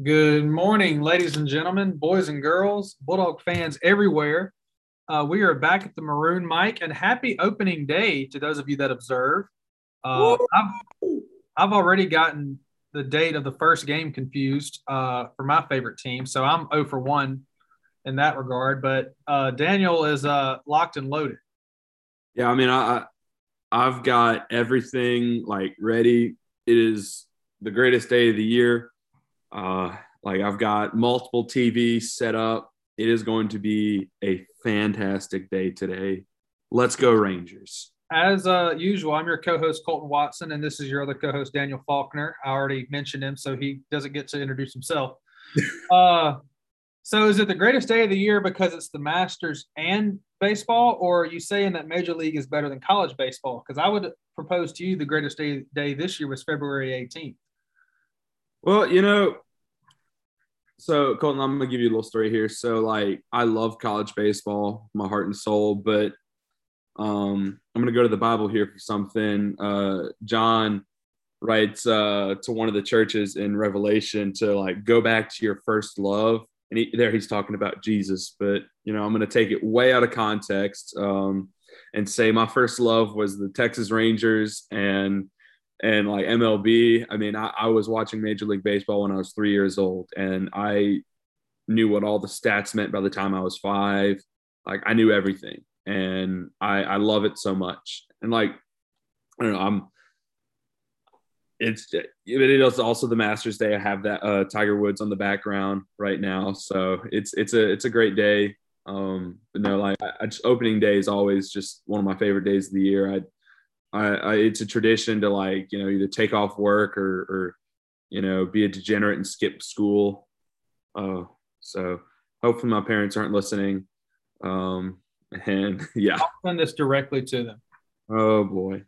Good morning, ladies and gentlemen, boys and girls, Bulldog fans everywhere. Uh, we are back at the Maroon Mic, and happy opening day to those of you that observe. Uh, I've, I've already gotten the date of the first game confused uh, for my favorite team, so I'm 0 for 1 in that regard. But uh, Daniel is uh, locked and loaded. Yeah, I mean, I I've got everything like ready. It is the greatest day of the year. Uh, like I've got multiple TVs set up. It is going to be a fantastic day today. Let's go Rangers. As uh, usual, I'm your co-host Colton Watson, and this is your other co-host Daniel Faulkner. I already mentioned him, so he doesn't get to introduce himself. uh, so, is it the greatest day of the year because it's the Masters and baseball, or are you saying that Major League is better than college baseball? Because I would propose to you the greatest day, day this year was February 18th. Well, you know, so Colton, I'm gonna give you a little story here. So, like, I love college baseball, my heart and soul, but um, I'm gonna go to the Bible here for something. Uh, John writes uh, to one of the churches in Revelation to like go back to your first love, and he, there he's talking about Jesus. But you know, I'm gonna take it way out of context um, and say my first love was the Texas Rangers and and like MLB. I mean, I, I, was watching Major League Baseball when I was three years old, and I knew what all the stats meant by the time I was five. Like I knew everything, and I I love it so much. And like I don't know, I'm. It's it is also the Masters Day. I have that uh, Tiger Woods on the background right now, so it's it's a it's a great day. Um, but no, like I, just opening day is always just one of my favorite days of the year. I I, I, it's a tradition to like you know either take off work or or you know be a degenerate and skip school. Uh, so hopefully my parents aren't listening. Um, and yeah, I'll send this directly to them. Oh boy.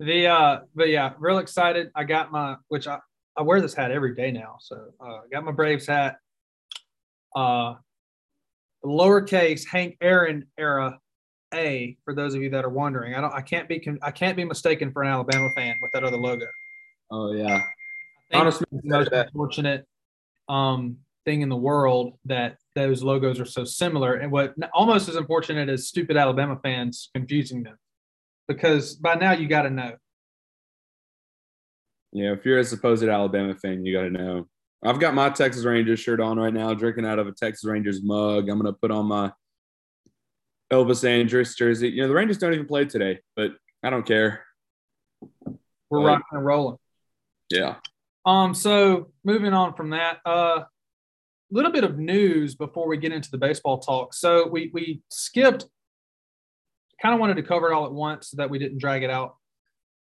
The uh, but yeah, real excited. I got my which I I wear this hat every day now. So uh, I got my Braves hat. Uh, lowercase Hank Aaron era a for those of you that are wondering. I don't. I can't be. I can't be mistaken for an Alabama fan with that other logo. Oh yeah. Honestly, the most unfortunate um, thing in the world that those logos are so similar, and what almost as unfortunate as stupid Alabama fans confusing them, because by now you got to know. Yeah, if you're a supposed Alabama fan, you got to know. I've got my Texas Rangers shirt on right now, drinking out of a Texas Rangers mug. I'm gonna put on my Elvis Andrus jersey. You know, the Rangers don't even play today, but I don't care. We're rocking and rolling. Yeah. Um, so moving on from that, a uh, little bit of news before we get into the baseball talk. So we we skipped kind of wanted to cover it all at once so that we didn't drag it out.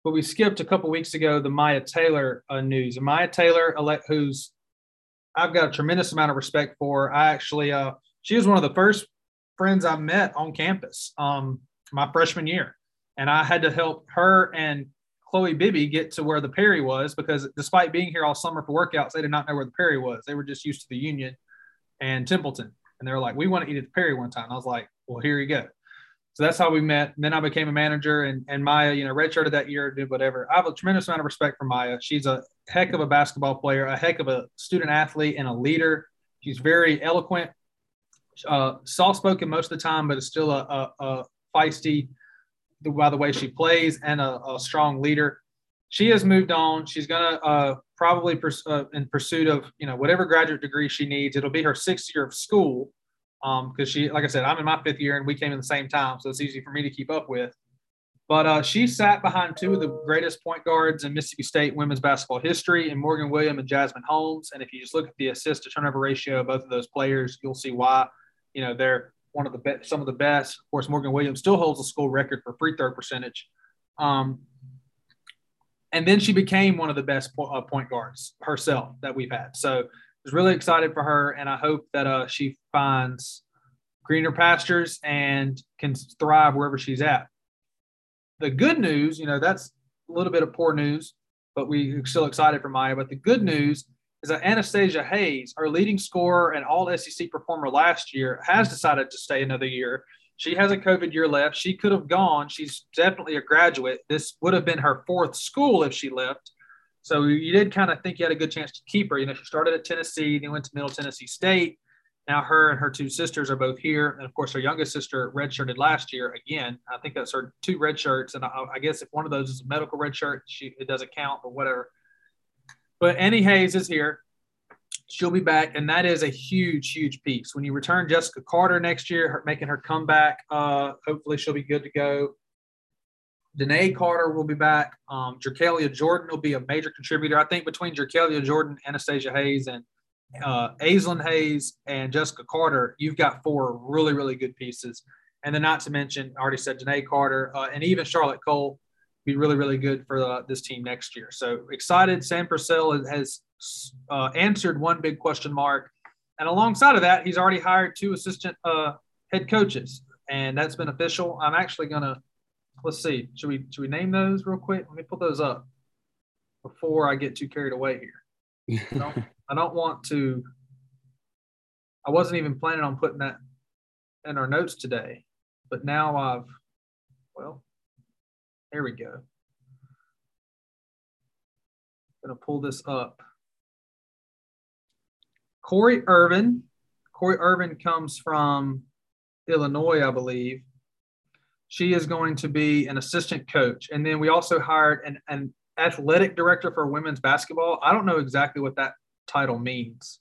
But we skipped a couple weeks ago the Maya Taylor uh, news. And Maya Taylor, who's I've got a tremendous amount of respect for. I actually, uh, she was one of the first friends I met on campus um, my freshman year. And I had to help her and Chloe Bibby get to where the Perry was because despite being here all summer for workouts, they did not know where the Perry was. They were just used to the Union and Templeton. And they were like, we want to eat at the Perry one time. I was like, well, here you go. So that's how we met. Then I became a manager and, and Maya, you know, redshirted that year, did whatever. I have a tremendous amount of respect for Maya. She's a heck of a basketball player, a heck of a student athlete and a leader. She's very eloquent, uh, soft spoken most of the time, but is still a, a, a feisty by the way she plays and a, a, strong leader. She has moved on. She's gonna uh, probably pers- uh, in pursuit of you know whatever graduate degree she needs. It'll be her sixth year of school because um, she, like I said, I'm in my fifth year and we came in the same time, so it's easy for me to keep up with. But uh, she sat behind two of the greatest point guards in Mississippi State women's basketball history, in Morgan Williams and Jazzmun Holmes. And if you just look at the assist to turnover ratio of both of those players, you'll see why you know, they're one of the best, some of the best. Of course, Morgan Williams still holds the school record for free throw percentage. Um, and then she became one of the best po- uh, point guards herself that we've had. So I was really excited for her, and I hope that uh, she finds greener pastures and can thrive wherever she's at. The good news, you know, that's a little bit of poor news, but we're still excited for Maya. But the good news is that Anastasia Hayes, our leading scorer and all SEC performer last year, has decided to stay another year. She has a COVID year left. She could have gone. She's definitely a graduate. This would have been her fourth school if she left. So you did kind of think you had a good chance to keep her. You know, she started at Tennessee, then went to Middle Tennessee State. Now her and her two sisters are both here, and of course her youngest sister redshirted last year again. I think that's her two red shirts, and I, I guess if one of those is a medical red shirt, she, it doesn't count But whatever. But Annie Hayes is here. She'll be back, and that is a huge, huge piece. When you return Jessika Carter next year, her, making her comeback, uh, hopefully she'll be good to go. Danae Carter will be back. Um, Jerkaila Jordan will be a major contributor. I think between Jerkaila Jordan, Anastasia Hayes, and uh, Aislinn Hayes and Jessika Carter, you've got four really, really good pieces. And then not to mention, I already said Danae Carter uh, and even Charlotte Kohl be really, really good for uh, this team next year. So excited. Sam Purcell has uh, answered one big question mark. And alongside of that, he's already hired two assistant uh, head coaches, and that's been official. I'm actually going to let's see. Should we should we name those real quick? Let me put those up before I get too carried away here. I don't, I don't want to. I wasn't even planning on putting that in our notes today, but now I've. Well, there we go. I'm gonna pull this up. Corey Irvin. Corey Irvin comes from Illinois, I believe she is going to be an assistant coach. And then we also hired an, an athletic director for women's basketball. I don't know exactly what that title means.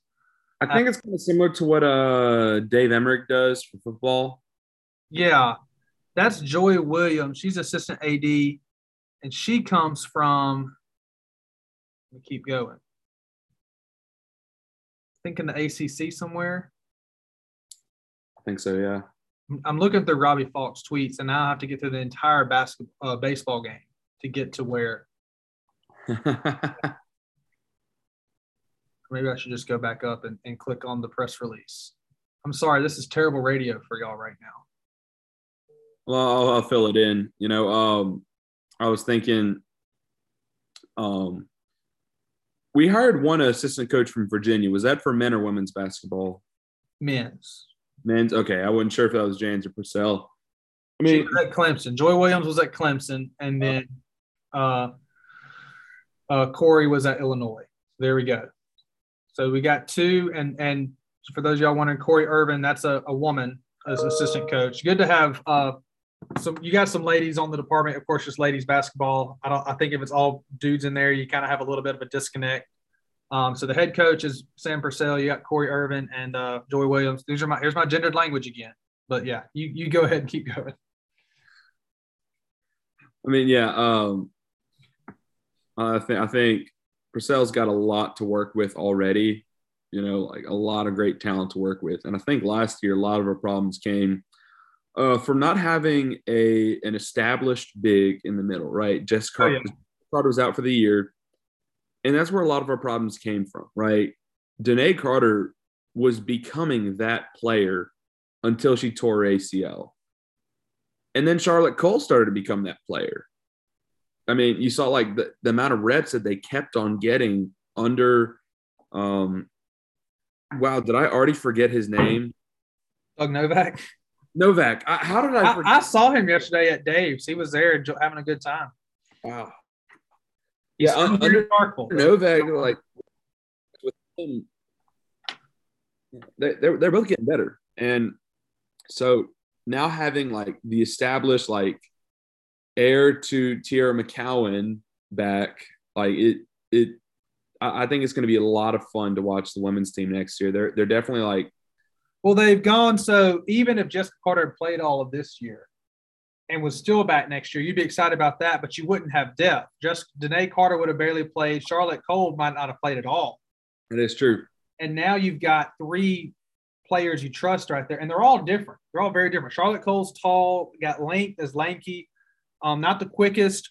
I think it's kind of similar to what uh, Dave Emmerich does for football. Yeah, that's Joy Williams. She's assistant AD, and she comes from. Let me keep going. I think in the ACC somewhere. I think so. Yeah. I'm looking through Robbie Faulk's tweets, and now I have to get through the entire basketball uh, baseball game to get to where. Maybe I should just go back up and, and click on the press release. I'm sorry, this is terrible radio for y'all right now. Well, I'll, I'll fill it in. You know, um, I was thinking, um, we hired one assistant coach from Virginia. Was that for men or women's basketball? Men's. Men's okay. I wasn't sure if that was Jans or Purcell. I mean, at Clemson. Joy Williams was at Clemson, and then uh, uh, Corey was at Illinois. There we go. So we got two, and and for those y'all wondering, Corey Irvin, that's a, a woman as assistant coach. Good to have uh, some. You got some ladies on the department, of course, just ladies basketball. I don't. I think if it's all dudes in there, you kind of have a little bit of a disconnect. Um, so the head coach is Sam Purcell. You got Corey Irvin and uh, Joy Williams. These are my here's my gendered language again. But yeah, you you go ahead and keep going. I mean, yeah. Um, I think I think Purcell's got a lot to work with already. You know, like a lot of great talent to work with. And I think last year a lot of our problems came uh, from not having a an established big in the middle. Right, Jess Carter, oh, yeah. Carter was out for the year and that's where a lot of our problems came from, right? Danae Carter was becoming that player until she tore ACL. And then Charlotte Kohl started to become that player. I mean, you saw like the, the amount of reps that they kept on getting under um wow, did I already forget his name? Doug Novak. Novak. I, how did I, I, I saw him yesterday at Dave's. He was there having a good time. Wow yeah, under Novak, like with him, they, they're they're both getting better, and so now having like the established like heir to Teaira McCowan back, like it it, I, I think it's going to be a lot of fun to watch the women's team next year. They're they're definitely like. Well, they've gone so even if Jessika Carter played all of this year, and was still back next year, you'd be excited about that, but you wouldn't have depth. Just Danae Carter would have barely played. Charlotte Kohl might not have played at all. That is true. And now you've got three players you trust right there, and they're all different. They're all very different. Charlotte Kohl's tall, got length, is lanky, um, not the quickest,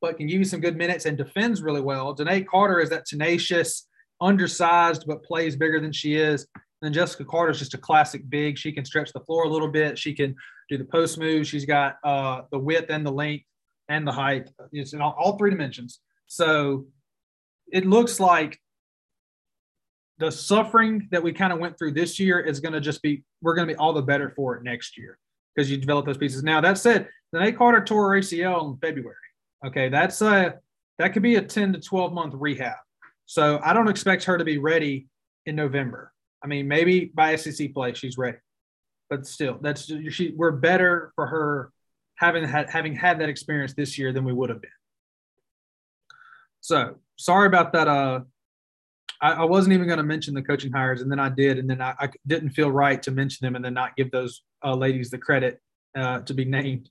but can give you some good minutes and defends really well. Danae Carter is that tenacious, undersized, but plays bigger than she is. And Jessika Carter is just a classic big. She can stretch the floor a little bit. She can do the post move. She's got uh, the width and the length and the height. It's in all, all three dimensions. So it looks like the suffering that we kind of went through this year is going to just be we're going to be all the better for it next year because you develop those pieces. Now that said, Danae Carter tore ACL in February. Okay, that's a that could be a 10 to 12 month rehab. So I don't expect her to be ready in November. I mean, maybe by SEC play she's ready, but still, that's she. We're better for her having had having had that experience this year than we would have been. So sorry about that. Uh, I, I wasn't even going to mention the coaching hires, and then I did, and then I, I, didn't feel right to mention them, and then not give those uh, ladies the credit uh, to be named.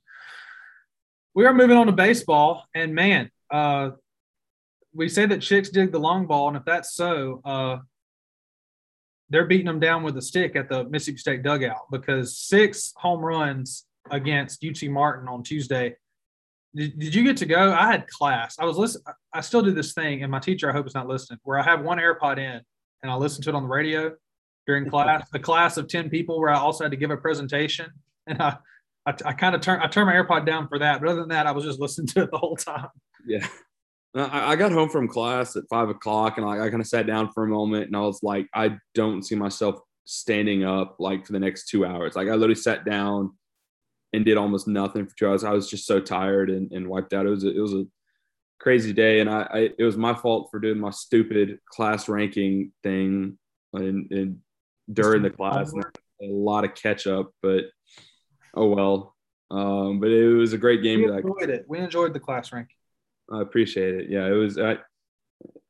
We are moving on to baseball, and man, uh, we say that chicks dig the long ball, and if that's so, uh, they're beating them down with a stick at the Mississippi State dugout because six home runs against UT Martin on Tuesday. Did, did you get to go? I had class. I was listening. I still do this thing, and my teacher, I hope is not listening, where I have one AirPod in and I listen to it on the radio during class. a class of ten people, where I also had to give a presentation, and I, I, I kind of turn I turned my AirPod down for that. But other than that, I was just listening to it the whole time. Yeah. I, got home from class at five o'clock and like I kind of sat down for a moment and I was like, I don't see myself standing up like for the next two hours. Like I literally sat down and did almost nothing for two hours. I was just so tired and, and wiped out. It was a, it was a crazy day, and I, I, it was my fault for doing my stupid class ranking thing and, and during the class. a lot of catch up, but oh well. Um, but it was a great game. We enjoyed it. We enjoyed the class ranking. I appreciate it. Yeah, it was. I,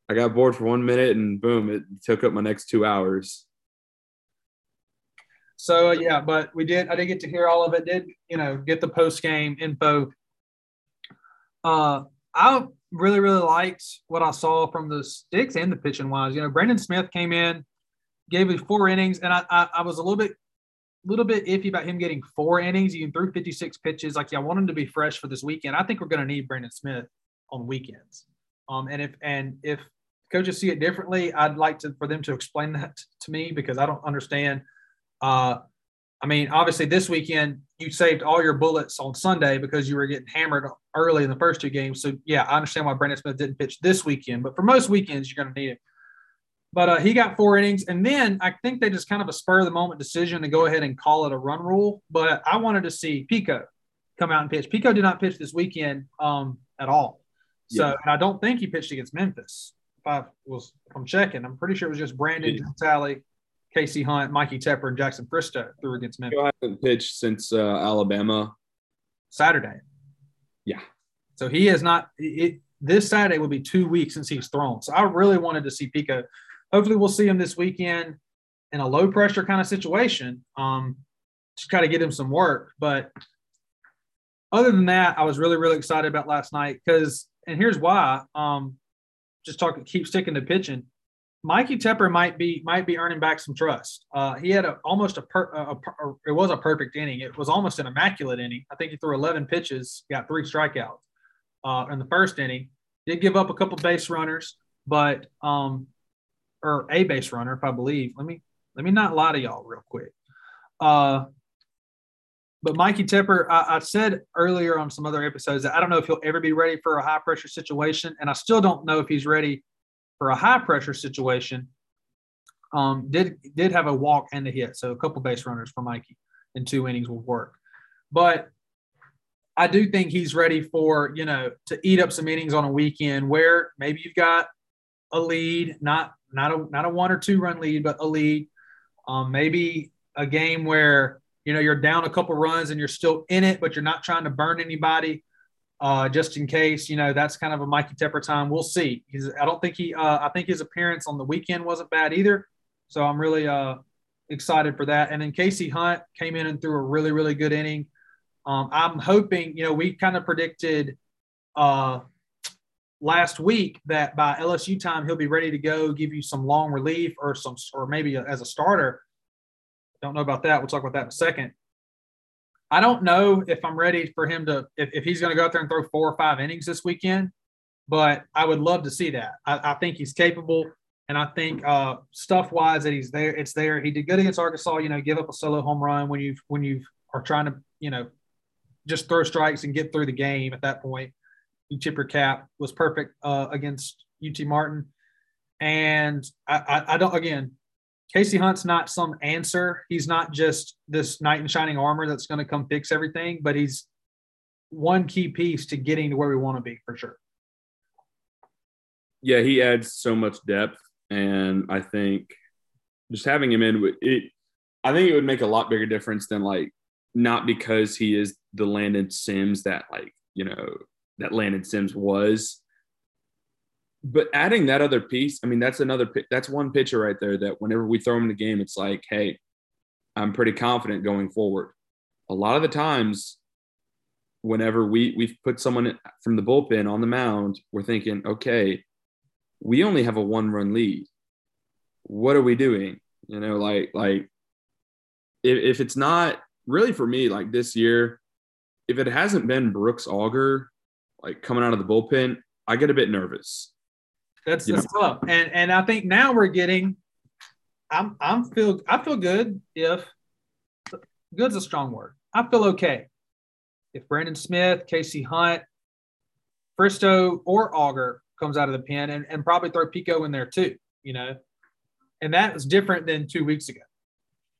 I got bored for one minute, and boom, it took up my next two hours. So uh, yeah, but we did. I did get to hear all of it. Did you know get the post game info? Uh, I really really liked what I saw from the sticks and the pitching wise. You know, Brandon Smith came in, gave me four innings, and I, I, I was a little bit a little bit iffy about him getting four innings. He threw 56 pitches. Like, yeah, I want him to be fresh for this weekend. I think we're going to need Brandon Smith on weekends. Um, and if and if coaches see it differently, I'd like to for them to explain that to me because I don't understand. Uh, I mean, obviously this weekend you saved all your bullets on Sunday because you were getting hammered early in the first two games. So yeah, I understand why Brandon Smith didn't pitch this weekend, but for most weekends you're going to need him. But uh, he got four innings, and then I think they just kind of a spur of the moment decision to go ahead and call it a run rule. But I wanted to see Pico come out and pitch. Pico did not pitch this weekend um, at all. So yeah. I don't think he pitched against Memphis. If I was, if I'm checking, I'm pretty sure it was just Brandon yeah. Talley, KC Hunt, Mikey Tepper, and Jackson Fristoe threw against Memphis. He hasn't pitched since uh, Alabama. Saturday. Yeah. So he has not. It, this Saturday will be two weeks since he's thrown. So I really wanted to see Pico. Hopefully, we'll see him this weekend in a low pressure kind of situation. Um, just kind of get him some work. But other than that, I was really, really excited about last night because and here's why. Um, just talking, keep sticking to pitching. Mikey Tepper might be might be earning back some trust. Uh, he had a, almost a, per, a, a, it was a perfect inning. It was almost an immaculate inning. I think he threw 11 pitches, got three strikeouts uh, in the first inning. Did give up a couple base runners, but um, or a base runner, if I believe. Let me let me not lie to y'all real quick. Uh, but Mikey Tepper, I, I, said earlier on some other episodes that I don't know if he'll ever be ready for a high pressure situation, and I still don't know if he's ready for a high pressure situation. Um, did did have a walk and a hit, so a couple base runners for Mikey in two innings will work. But I do think he's ready for you know to eat up some innings on a weekend where maybe you've got a lead, not not a not a one or two run lead, but a lead. Um, maybe a game where you know you're down a couple runs and you're still in it, but you're not trying to burn anybody. Uh, just in case, you know, that's kind of a Mikey Tepper time. We'll see. He's, I don't think he, uh, I think his appearance on the weekend wasn't bad either. So I'm really uh, excited for that. And then KC Hunt came in and threw a really, really good inning. Um, I'm hoping, you know, we kind of predicted uh, last week that by LSU time he'll be ready to go, give you some long relief or some, or maybe as a starter. Don't know about that. We'll talk about that in a second. I don't know if I'm ready for him to if, if he's going to go out there and throw four or five innings this weekend, but I would love to see that. I, I think he's capable, and I think uh, stuff wise that he's there, it's there. He did good against Arkansas. You know, give up a solo home run when you when you are trying to you know just throw strikes and get through the game. At that point, you tip your cap was perfect uh, against UT Martin, and I, I, I don't again KC Hunt's not some answer. He's not just this knight in shining armor that's going to come fix everything, but he's one key piece to getting to where we want to be for sure. Yeah, he adds so much depth, and I think just having him in it, I think it would make a lot bigger difference than like not because he is the Landon Sims that like you know that Landon Sims was, but adding that other piece, I mean, that's another that's one pitcher right there that whenever we throw him in the game, it's like, hey, I'm pretty confident going forward. A lot of the times, whenever we we've put someone from the bullpen on the mound, we're thinking, okay, we only have a one run lead. What are we doing? You know, like like if, if it's not really for me, like this year, if it hasn't been Brooks Auger, like coming out of the bullpen, I get a bit nervous. That's, that's tough. And and I think now we're getting I'm I'm feel I feel good if good's a strong word. I feel okay. If Brandon Smith, KC Hunt, Fristoe, or Auger comes out of the pen and, and probably throw Pico in there too, you know. And that was different than two weeks ago.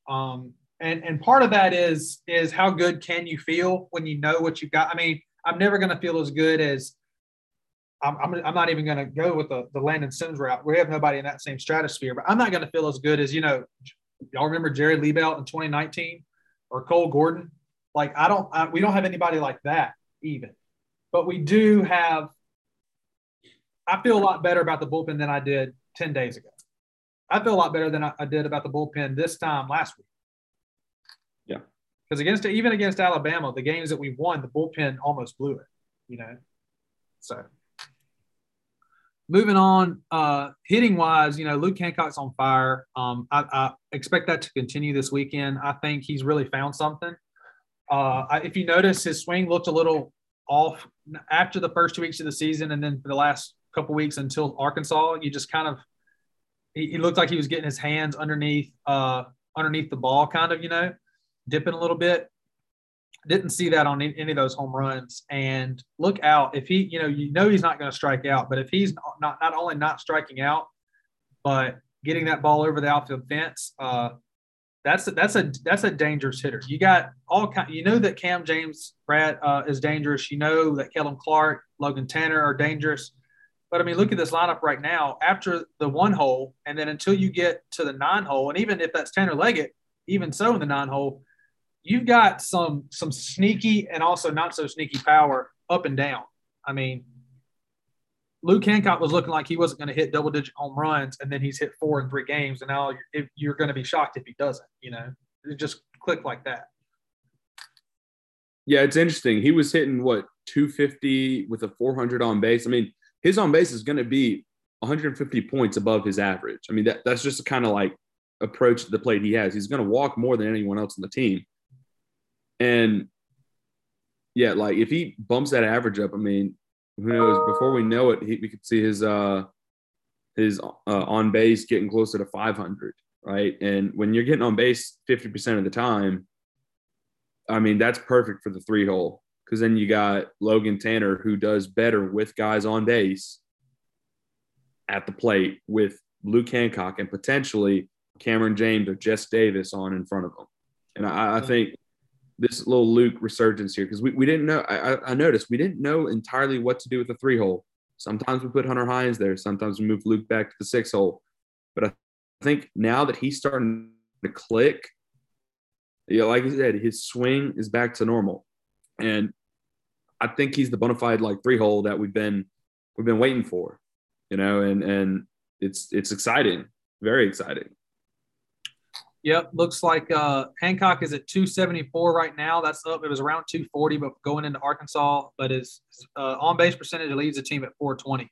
Um, and and part of that is is how good can you feel when you know what you've got. I mean, I'm never going to feel as good as I'm, I'm, I'm not even going to go with the, the Landon Sims route. We have nobody in that same stratosphere, but I'm not going to feel as good as, you know, y'all remember Jerry Liebelt in 2019 or Cole Gordon? Like, I don't, I, we don't have anybody like that even, but we do have, I feel a lot better about the bullpen than I did 10 days ago. I feel a lot better than I, I did about the bullpen this time last week. Yeah. Because against, even against Alabama, the games that we won, the bullpen almost blew it, you know? So moving on, uh, hitting wise, you know, Luke Hancock's on fire. Um, I, I, expect that to continue this weekend. I think he's really found something. Uh, I, if you notice, his swing looked a little off after the first two weeks of the season, and then for the last couple weeks until Arkansas, you just kind of he, he looked like he was getting his hands underneath uh, underneath the ball, kind of, you know, dipping a little bit didn't see that on any of those home runs. And look out if he, you know, you know he's not going to strike out, but if he's not not only not striking out, but getting that ball over the outfield fence, uh, that's a, that's a that's a dangerous hitter. You got all kind. You know that Cam James Brad uh, is dangerous. You know that Kellum Clark, Logan Tanner are dangerous. But I mean, look at this lineup right now. After the one hole, and then until you get to the nine hole, and even if that's Tanner Leggett, even so in the nine hole, you've got some some sneaky and also not so sneaky power up and down. I mean, Luke Hancock was looking like he wasn't going to hit double digit home runs, and then he's hit four in three games, and now you're, you're going to be shocked if he doesn't. You know, it just click like that. Yeah, it's interesting. He was hitting what 250 with a 400 on base. I mean, his on base is going to be 150 points above his average. I mean, that, that's just kind of like approach to the plate he has. He's going to walk more than anyone else on the team. And yeah, like if he bumps that average up, I mean, who knows? Before we know it, he, we could see his uh his uh, on base getting closer to 500, right? And when you're getting on base 50% of the time, I mean that's perfect for the three hole because then you got Logan Tanner who does better with guys on base at the plate with Luke Hancock and potentially Cameron James or Jess Davis on in front of him. And I, I think this little Luke resurgence here because we, we didn't know. I, I noticed we didn't know entirely what to do with the three hole. Sometimes we put Hunter Hines there. Sometimes we move Luke back to the six hole. But I think now that he's starting to click, yeah, like I said, his swing is back to normal, and I think he's the bona fide like three hole that we've been we've been waiting for, you know, and and it's it's exciting, very exciting. Yep, looks like uh, Hancock is at 274 right now. That's up. It was around 240, but going into Arkansas, but his uh, on base percentage leads the team at 420.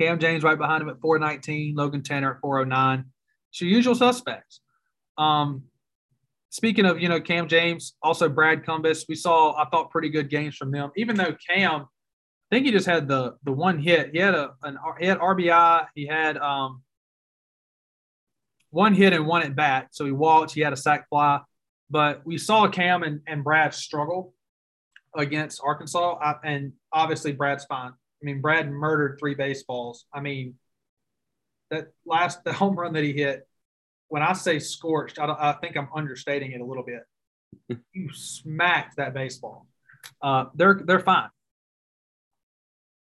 Cam James right behind him at 419. Logan Tanner at 409. It's your usual suspects. Um, speaking of, you know, Cam James, also Brad Cumbus, We saw, I thought, pretty good games from them. Even though Cam, I think he just had the the one hit. He had a an he had RBI. He had um, one hit and one at bat. So he walked, he had a sac fly. But we saw Cam and, and Brad struggle against Arkansas. I, and obviously, Brad's fine. I mean, Brad murdered three baseballs. I mean, that last, the home run that he hit, when I say scorched, I, I think I'm understating it a little bit. you smacked that baseball. Uh, they're they're fine.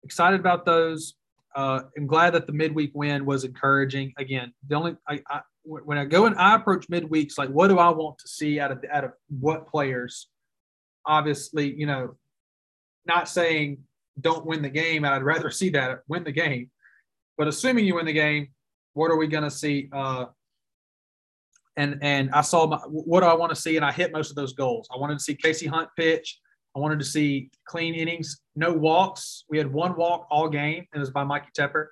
Excited about those. Uh, I'm glad that the midweek win was encouraging. Again, the only I, I when I go and I approach midweeks, like what do I want to see out of out of what players? Obviously, you know, not saying don't win the game. I'd rather see that win the game. But assuming you win the game, what are we going to see? Uh, and and I saw my, what do I want to see, and I hit most of those goals. I wanted to see KC Hunt pitch. I wanted to see clean innings, no walks. We had one walk all game, and it was by Mikey Tepper.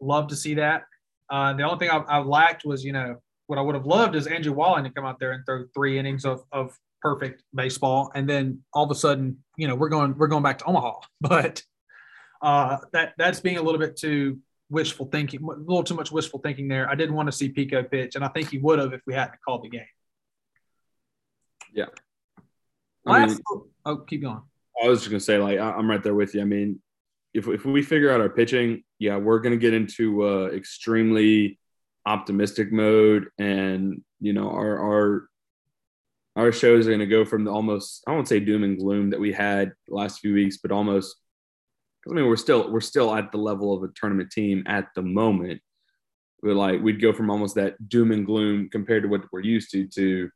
Love to see that. Uh, the only thing I, I, lacked was, you know, what I would have loved is Andrew Wallen to come out there and throw three innings of, of perfect baseball, and then all of a sudden, you know, we're going we're going back to Omaha. But uh, that that's being a little bit too wishful thinking, a little too much wishful thinking there. I didn't want to see Pico pitch, and I think he would have if we hadn't called the game. Yeah. I mean, oh, keep going. I was just gonna say, like, I'm right there with you. I mean, if if we figure out our pitching, yeah, we're gonna get into uh, extremely optimistic mode, and you know, our our our shows are gonna go from the almost I won't say doom and gloom that we had last few weeks, but almost I mean, we're still we're still at the level of a tournament team at the moment. But like we'd go from almost that doom and gloom compared to what we're used to to,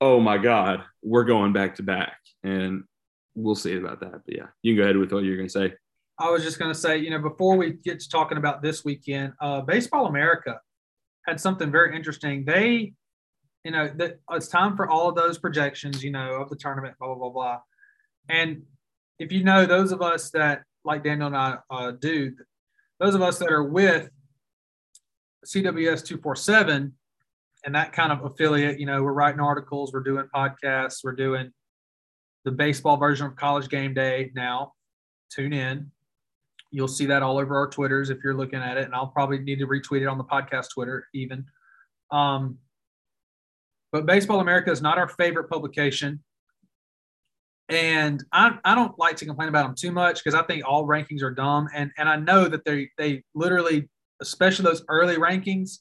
oh my God, we're going back to back, and we'll see about that. But yeah, you can go ahead with what you're going to say. I was just going to say, you know, before we get to talking about this weekend, uh, Baseball America had something very interesting. They, you know, that it's time for all of those projections, you know, of the tournament, blah blah blah blah. And if you know those of us that like Daniel and I uh, do, those of us that are with CWS 247 and that kind of affiliate, you know, we're writing articles, we're doing podcasts, we're doing the baseball version of college game day now. Tune in. You'll see that all over our Twitters if you're looking at it. And I'll probably need to retweet it on the podcast Twitter even. Um, but Baseball America is not our favorite publication. And I, I don't like to complain about them too much because I think all rankings are dumb. And, and I know that they, they literally, especially those early rankings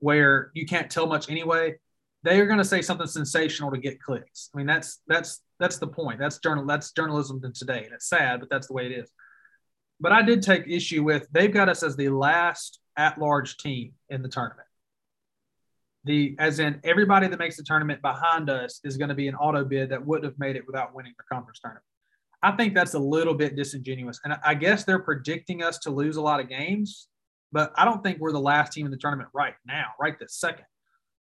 where you can't tell much anyway, they are going to say something sensational to get clicks. I mean, that's, that's, that's the point. That's journal. That's journalism today. And it's sad, but that's the way it is. But I did take issue with they've got us as the last at-large team in the tournament the as in everybody that makes the tournament behind us is going to be an auto bid that wouldn't have made it without winning the conference tournament. I think that's a little bit disingenuous. And I guess they're predicting us to lose a lot of games, but I don't think we're the last team in the tournament right now, right this second.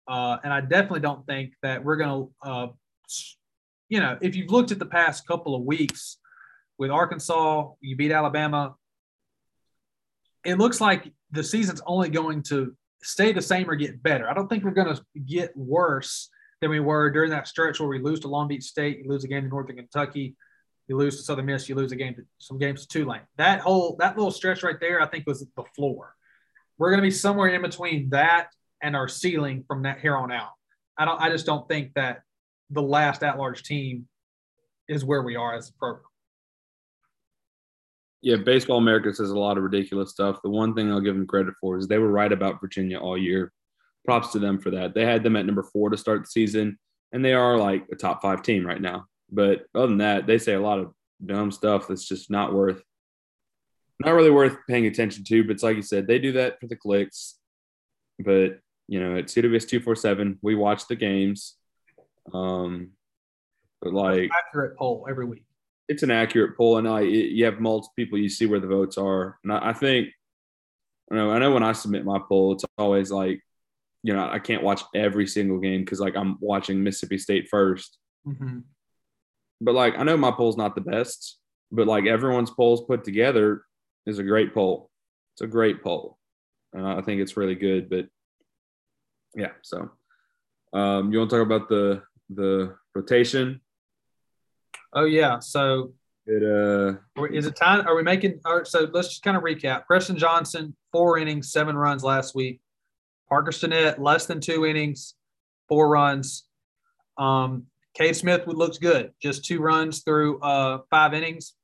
Uh, and I definitely don't think that we're going to, uh, you know, if you've looked at the past couple of weeks with Arkansas, you beat Alabama. It looks like the season's only going to stay the same or get better. I don't think we're going to get worse than we were during that stretch where we lose to Long Beach State, you lose a game to Northern Kentucky, you lose to Southern Miss, you lose a game to some games to Tulane. That whole that little stretch right there, I think was the floor. We're going to be somewhere in between that and our ceiling from that here on out. I don't. I just don't think that the last at-large team is where we are as a program yeah, Baseball America says a lot of ridiculous stuff. The one thing I'll give them credit for is they were right about Virginia all year. Props to them for that. They had them at number four to start the season, and they are like a top five team right now. But other than that, they say a lot of dumb stuff that's just not worth, not really worth paying attention to. But it's like you said, they do that for the clicks. But you know, at CWS two four seven, we watch the games. Um, but like accurate poll every week it's an accurate poll, and I you have multiple people. You see where the votes are, and I, I think I know. I know when I submit my poll, it's always like, you know, I can't watch every single game because like I'm watching Mississippi State 1st mm-hmm. But like I know my poll's not the best, but like everyone's polls put together is a great poll. It's a great poll. Uh, I think it's really good. But yeah, so um, you want to talk about the the rotation? Oh yeah. So it uh is it time? Are we making? Or so let's just kind of recap. Preston Johnson, four innings, seven runs last week. Parker Stinnett, less than two innings, four runs. Um, Cade Smith looks good, just two runs through uh, five innings.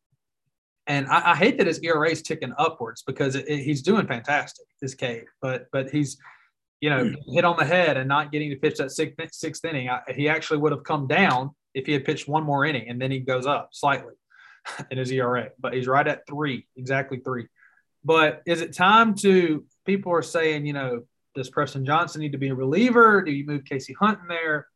And I, I, hate that his ERA is ticking upwards because it, it, he's doing fantastic, this Cade. But but he's, you know, hit on the head and not getting to pitch that sixth, sixth inning. I, he actually would have come down if he had pitched one more inning and then he goes up slightly in his ERA. But he's right at three, exactly three. But is it time to? People are saying, you know, does Preston Johnson need to be a reliever? Do you move KC Hunt in there?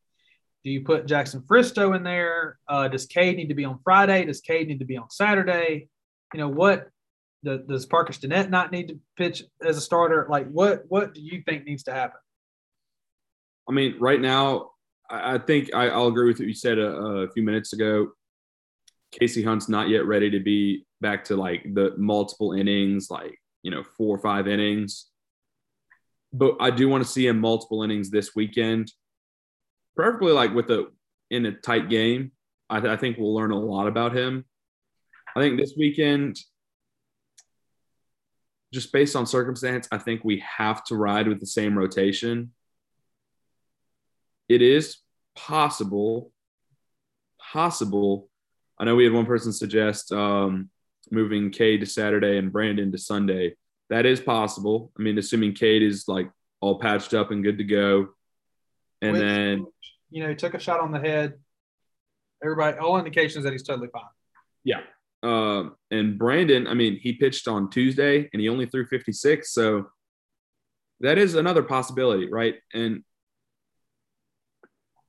Do you put Jackson Fristoe in there? Uh, does Cade need to be on Friday? Does Cade need to be on Saturday? You know what? does Parker Stinnett not need to pitch as a starter? Like, what what do you think needs to happen? I mean, right now, I, think I, will agree with what you said a, a, few minutes ago. KC Hunt's not yet ready to be back to like the multiple innings, like you know, four or five innings. But I do want to see him multiple innings this weekend, preferably like with a in a tight game. I, th- I think we'll learn a lot about him. I think this weekend just based on circumstance, I think we have to ride with the same rotation. It is possible, possible. I know we had one person suggest um, moving Cade to Saturday and Brandon to Sunday. That is possible. I mean, assuming Cade is like all patched up and good to go. And With, then, you know, he took a shot on the head. Everybody, all indications that he's totally fine. Yeah. Uh, and Brandon, I mean, he pitched on Tuesday and he only threw 56. So that is another possibility, right? And,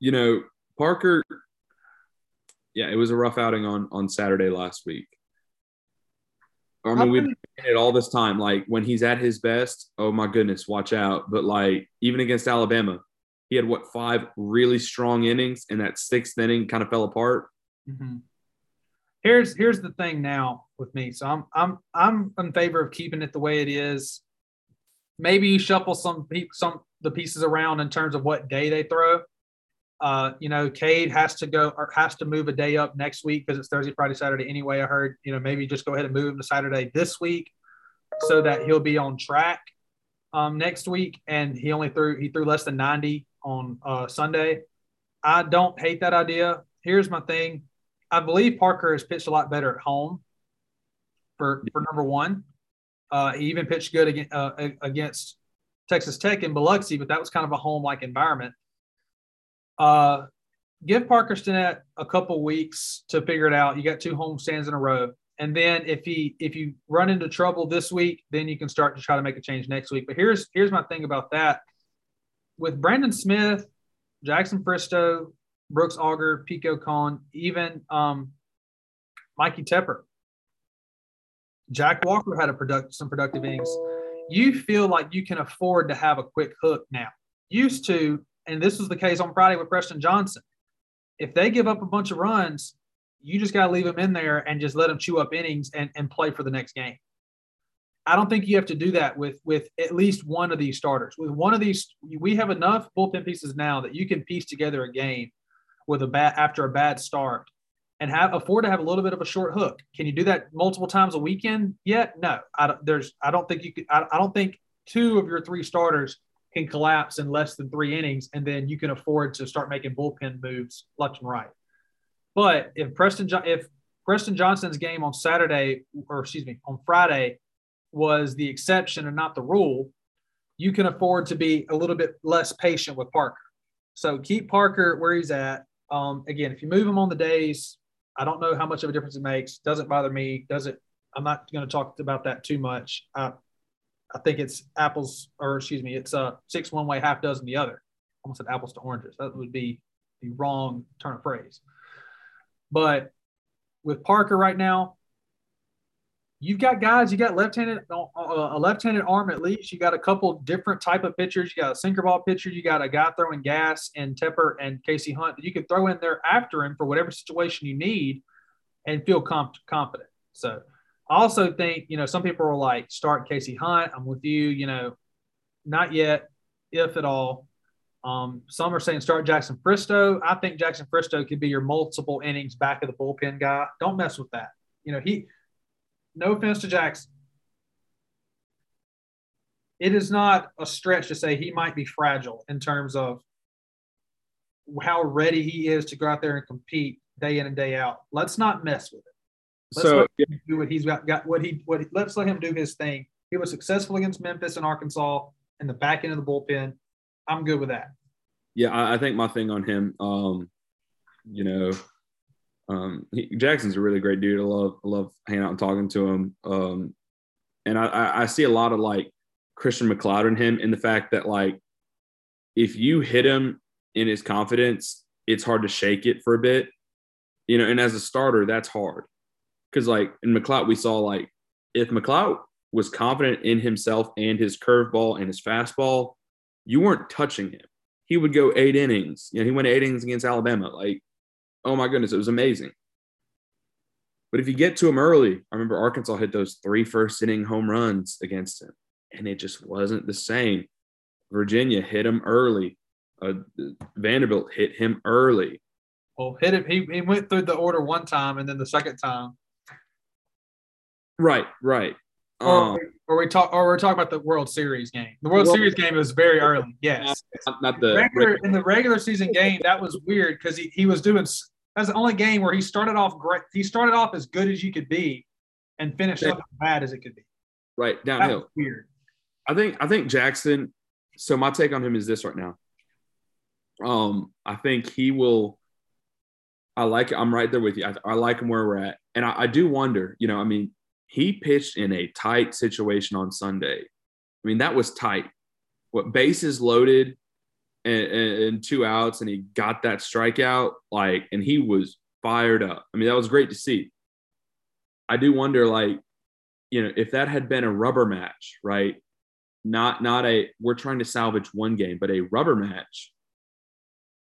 you know, Parker, yeah, it was a rough outing on on Saturday last week. I mean, we've been it all this time. Like when he's at his best, oh my goodness, watch out. But like even against Alabama, he had what five really strong innings, and that sixth inning kind of fell apart. Mm-hmm here's here's the thing now with me. So I'm I'm I'm in favor of keeping it the way it is. Maybe you shuffle some some the pieces around in terms of what day they throw. Uh, you know, Cade has to go or has to move a day up next week because it's Thursday, Friday, Saturday anyway. I heard, you know, maybe just go ahead and move him to Saturday this week so that he'll be on track um, next week. And he only threw he threw less than 90 on uh, Sunday. I don't hate that idea. Here's my thing. I believe Parker has pitched a lot better at home. For for number one, uh, he even pitched good against, uh, against Texas Tech in Biloxi, but that was kind of a home like environment. Uh, give Parker Stinnett a couple weeks to figure it out. You got two home stands in a row, and then if he if you run into trouble this week, then you can start to try to make a change next week. But here's here's my thing about that. With Brandon Smith, Jackson Fristoe, Brooks Auger, Pico Kohn, even um, Mikey Tepper. Jack Walker had a product, some productive innings. You feel like you can afford to have a quick hook now. Used to, and this was the case on Friday with Preston Johnson. If they give up a bunch of runs, you just got to leave them in there and just let them chew up innings and, and play for the next game. I don't think you have to do that with with at least one of these starters. With one of these, we have enough bullpen pieces now that you can piece together a game with a bad after a bad start and have afford to have a little bit of a short hook. Can you do that multiple times a weekend yet? No, I don't, there's I don't think you could. I, I don't think two of your three starters can collapse in less than three innings, and then you can afford to start making bullpen moves left and right. But if Preston if Preston Johnson's game on Saturday, or excuse me, on Friday, was the exception and not the rule, you can afford to be a little bit less patient with Parker. So keep Parker where he's at. Um, again, if you move him on the days, I don't know how much of a difference it makes. Doesn't bother me. Does it? I'm not going to talk about that too much. I, I think it's apples, or excuse me, it's uh, six one way, half dozen the other. Almost said apples to oranges. That would be the wrong turn of phrase. But with Parker right now, you've got guys, you got left-handed uh, a left-handed arm at least. You got a couple different type of pitchers. You got a sinker ball pitcher. You got a guy throwing gas and Tepper and KC Hunt that you can throw in there after him for whatever situation you need, and feel comp- confident. So I also think you know some people are like start KC Hunt. I'm with you. You know, not yet, if at all. Um, some are saying start Jackson Fristoe. I think Jackson Fristoe could be your multiple innings back of the bullpen guy. Don't mess with that. You know, he no offense to Jackson. It is not a stretch to say he might be fragile in terms of how ready he is to go out there and compete day in and day out. Let's not mess with it. Let's so yeah. do what he's got, got what he what he, let's let him do his thing. He was successful against Memphis and Arkansas in the back end of the bullpen. I'm good with that. Yeah, I, I think my thing on him, um, you know, um, he, Jackson's a really great dude. I love I love hanging out and talking to him. Um, and I, I see a lot of like Christian MacLeod in him in the fact that like if you hit him in his confidence, it's hard to shake it for a bit, you know. And as a starter, that's hard because like in MacLeod, we saw like if MacLeod was confident in himself and his curveball and his fastball, you weren't touching him. He would go eight innings. You know, he went eight innings against Alabama. Like, oh my goodness, it was amazing. But if you get to him early, I remember Arkansas hit those three first inning home runs against him, and it just wasn't the same. Virginia hit him early. Uh, Vanderbilt hit him early. Well, hit him. He, he went through the order one time, and then the second time. Right, right. Or, um, or we talk, or we're talking about the World Series game. The World well, Series game was very early. Yes, not, not the regular, in the regular season game. That was weird because he, he was doing that's the only game where he started off great. He started off as good as you could be, and finished up as bad as it could be. Right downhill. weird. I think I think Jackson. So my take on him is this right now. Um, I think he will. I like. I'm right there with you. I, I like him where we're at, and I, I do wonder. You know, I mean, he pitched in a tight situation on Sunday. I mean, that was tight. What bases loaded and, and, two outs and he got that strikeout like and he was fired up i mean that was great to see i do wonder like you know if that had been a rubber match right not not a we're trying to salvage one game but a rubber match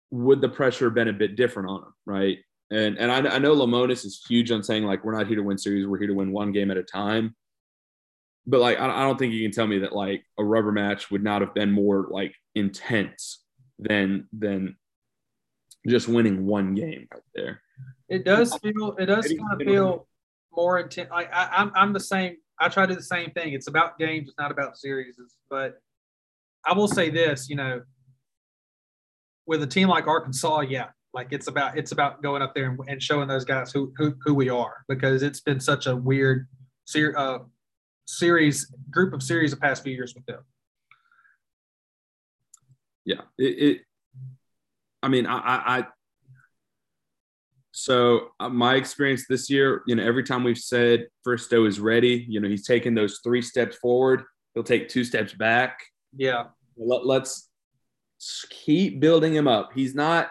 would the pressure have been a bit different on him right and and i, I know Lemonis is huge on saying like we're not here to win series we're here to win one game at a time but like I, I don't think you can tell me that like a rubber match would not have been more like intense than than just winning one game right there. It does feel it does kind of feel more intense. Like I I'm I'm the same. I try to do the same thing. It's about games. It's not about series. But I will say this, you know, with a team like Arkansas, yeah, like it's about it's about going up there and, and showing those guys who, who who we are because it's been such a weird ser- uh, series group of series the past few years with them yeah, it, it I mean, I, I, so uh, my experience this year, you know, every time we've said Fristoe is ready, you know, he's taken those three steps forward. He'll take two steps back. Yeah. Let, let's keep building him up. He's not,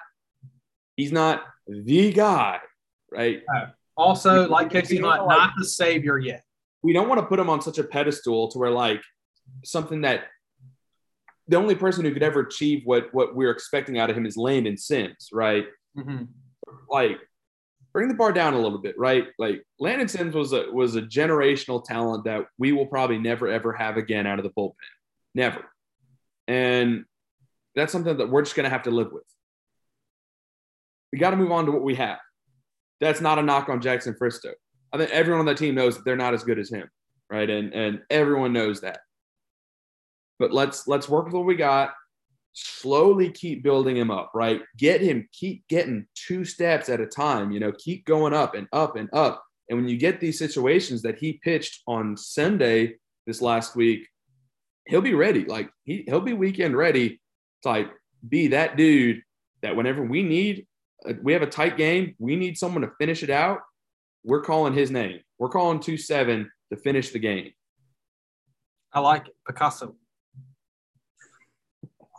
he's not the guy, right? Also, like KC Hunt, not the savior yet. We don't want to put him on such a pedestal to where like something that the only person who could ever achieve what what we're expecting out of him is Landon Sims, right? Mm-hmm. Like, bring the bar down a little bit, right? Like Landon Sims was a was a generational talent that we will probably never ever have again out of the bullpen, never, and that's something that we're just going to have to live with. We got to move on to what we have. That's not a knock on Jackson Fristoe. I think everyone on that team knows that they're not as good as him, right? And and everyone knows that but let's let's work with what we got slowly keep building him up right get him keep getting two steps at a time you know keep going up and up and up and when you get these situations that he pitched on sunday this last week he'll be ready like he, he'll be weekend ready to like be that dude that whenever we need we have a tight game we need someone to finish it out we're calling his name we're calling 2-7 to finish the game i like it picasso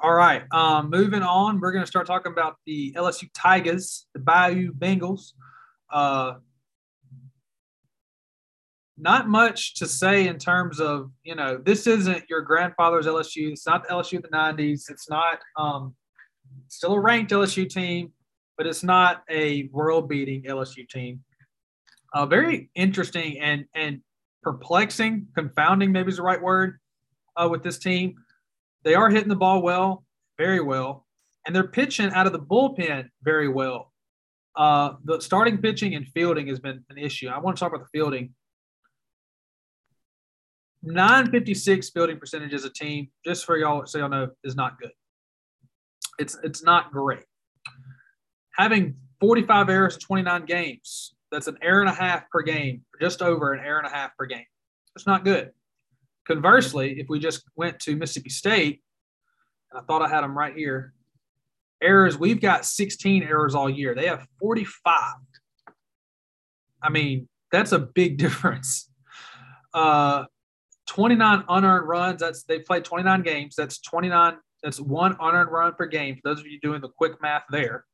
all right. Um, moving on, we're going to start talking about the LSU Tigers, the Bayou Bengals. Uh, not much to say in terms of, you know, this isn't your grandfather's LSU. It's not the LSU of the 90s. It's not um, still a ranked LSU team, but it's not a world beating LSU team. Uh, very interesting and, and perplexing, confounding, maybe is the right word, uh, with this team. They are hitting the ball well, very well, and they're pitching out of the bullpen very well. Uh, the starting pitching and fielding has been an issue. I want to talk about the fielding. 956 fielding percentage as a team, just for y'all, so y'all know, is not good. It's it's not great. Having 45 errors in 29 games, that's an error and a half per game, just over an error and a half per game. It's not good. Conversely, if we just went to Mississippi State, and I thought I had them right here, errors, we've got 16 errors all year. They have 45. I mean, that's a big difference. Uh, 29 unearned runs. That's they've played 29 games. That's 29. That's one unearned run per game. For those of you doing the quick math there,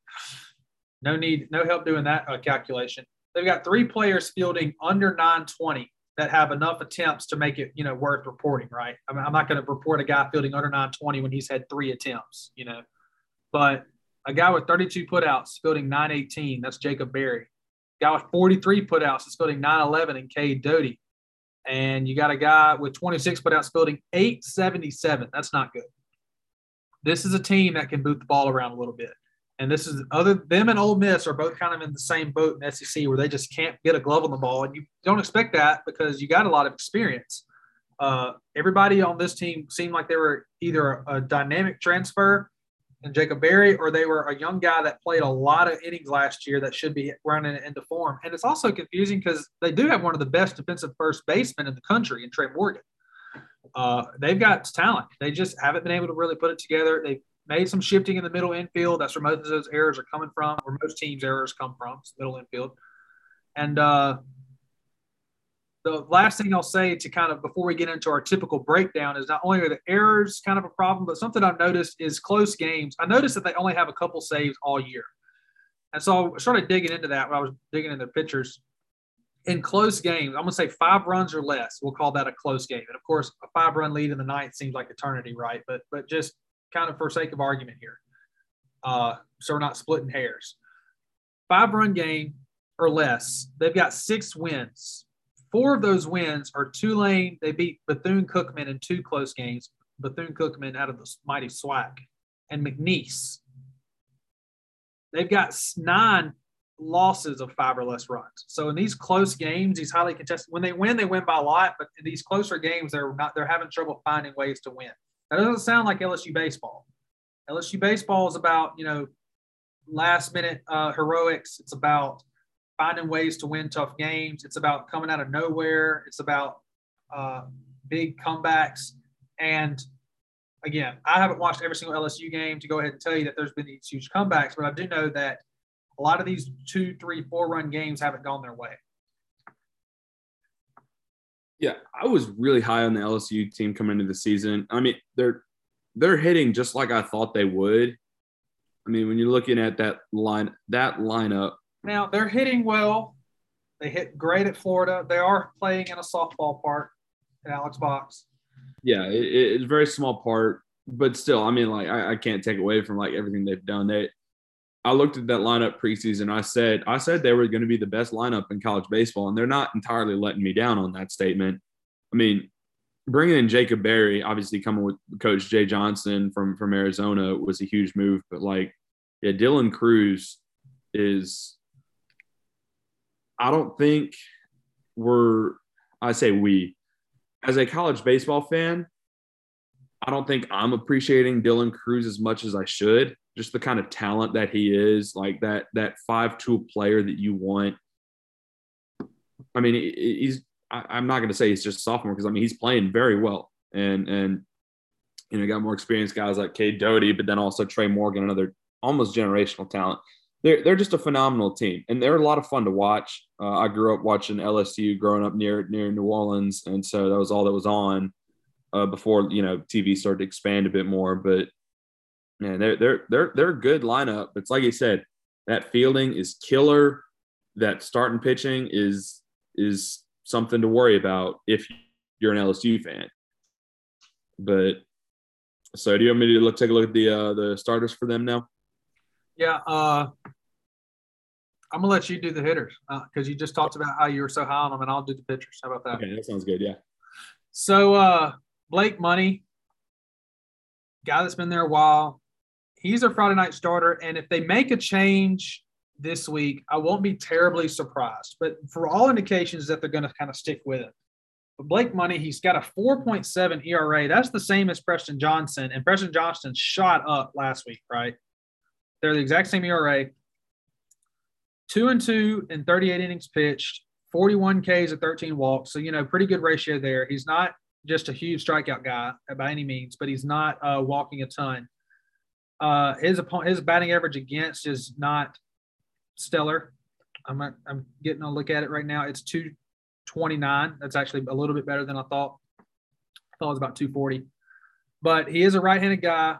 no need, no help doing that uh, calculation. They've got three players fielding under 920 that have enough attempts to make it, you know, worth reporting, right? I mean, I'm not going to report a guy fielding under 920 when he's had three attempts, you know. But a guy with 32 putouts fielding 918, that's Jacob Berry. Guy with 43 putouts is fielding 911 and Cade Doughty. And you got a guy with 26 putouts fielding 877. That's not good. This is a team that can boot the ball around a little bit. And this is other them and Ole Miss are both kind of in the same boat in SEC where they just can't get a glove on the ball, and you don't expect that because you got a lot of experience. Uh, everybody on this team seemed like they were either a, a dynamic transfer and Jacob Berry, or they were a young guy that played a lot of innings last year that should be running into form. And it's also confusing because they do have one of the best defensive first basemen in the country in Tre' Morgan. Uh, they've got talent. They just haven't been able to really put it together. They've made some shifting in the middle infield. That's where most of those errors are coming from, where most teams' errors come from, middle infield. And uh, the last thing I'll say to kind of before we get into our typical breakdown is not only are the errors kind of a problem, but something I've noticed is close games. I noticed that they only have a couple saves all year. And so I started digging into that when I was digging in their pitchers. In close games, I'm going to say five runs or less. We'll call that a close game. And of course, a five run lead in the ninth seems like eternity, right? But but just kind of for sake of argument here. Uh, so we're not splitting hairs. Five run game or less, they've got six wins. Four of those wins are Tulane. They beat Bethune Cookman in two close games. Bethune Cookman out of the mighty SWAC and McNeese. They've got nine losses of five or less runs. So in these close games, these highly contested, when they win, they win by a lot. But in these closer games, they're not. They're having trouble finding ways to win. That doesn't sound like LSU baseball. LSU baseball is about, you know, last minute uh, heroics. It's about finding ways to win tough games. It's about coming out of nowhere. It's about uh, big comebacks. And again, I haven't watched every single LSU game to go ahead and tell you that there's been these huge comebacks, but I do know that a lot of these two, three, four run games haven't gone their way. Yeah, I was really high on the LSU team coming into the season. I mean, they're they're hitting just like I thought they would. I mean, when you're looking at that line, that lineup. Now they're hitting well. They hit great at Florida. They are playing in a softball park at Alex Box. Yeah, it, it's a very small part, but still, I mean, like I, I can't take away from like everything they've done. They I looked at that lineup preseason. I said I said they were going to be the best lineup in college baseball, and they're not entirely letting me down on that statement. I mean, bringing in Jacob Berry, obviously coming with Coach Jay Johnson from from Arizona was a huge move. But like, yeah, Dylan Crews is. I don't think we're. I say we, as a college baseball fan, I don't think I'm appreciating Dylan Crews as much as I should just the kind of talent that he is, like that that five tool player that you want. I mean, he's. I, am not going to say he's just sophomore because I mean he's playing very well, and and you know got more experienced guys like Cade Doughty, but then also Tre' Morgan, another almost generational talent. They're they're just a phenomenal team, and they're a lot of fun to watch. Uh, I grew up watching LSU growing up near near New Orleans, and so that was all that was on uh, before you know TV started to expand a bit more. But yeah, they're they're they're they're a good lineup. It's like you said, that fielding is killer. That starting pitching is is something to worry about if you're an LSU fan. But so, do you want me to look take a look at the uh, the starters for them now? Yeah, uh, I'm gonna let you do the hitters because uh, you just talked about how you were so high on them, and I'll do the pitchers. How about that? Okay, that sounds good. Yeah. So uh, Blake Money, guy that's been there a while, he's a Friday night starter. And if they make a change this week, I won't be terribly surprised. But for all indications that they're going to kind of stick with it. But Blake Money, he's got a 4.7 ERA. That's the same as Preston Johnson. And Preston Johnson shot up last week, right? They're the exact same ERA. Two and two in 38 innings pitched, 41 Ks at 13 walks. So, you know, pretty good ratio there. He's not just a huge strikeout guy by any means, but he's not uh, walking a ton. Uh, his opponent, his batting average against is not stellar. I'm I'm getting a look at it right now. It's 229. That's actually a little bit better than I thought. I thought it was about 240. But he is a right handed guy,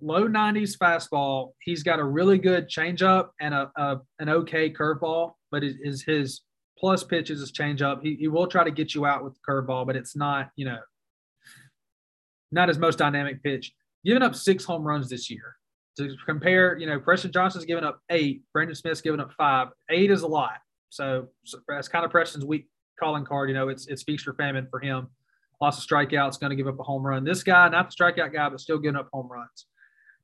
low 90s fastball. He's got a really good changeup and a, a an okay curveball, but it is his plus pitches his changeup. He, he will try to get you out with the curveball, but it's not, you know, not his most dynamic pitch. Giving up six home runs this year. To compare, you know, Preston Johnson's given up eight, Brandon Smith's given up five. Eight is a lot. So, so that's kind of Preston's weak calling card. You know, it's it's feast or famine for him. Lots of strikeouts, going to give up a home run. This guy, not the strikeout guy, but still giving up home runs.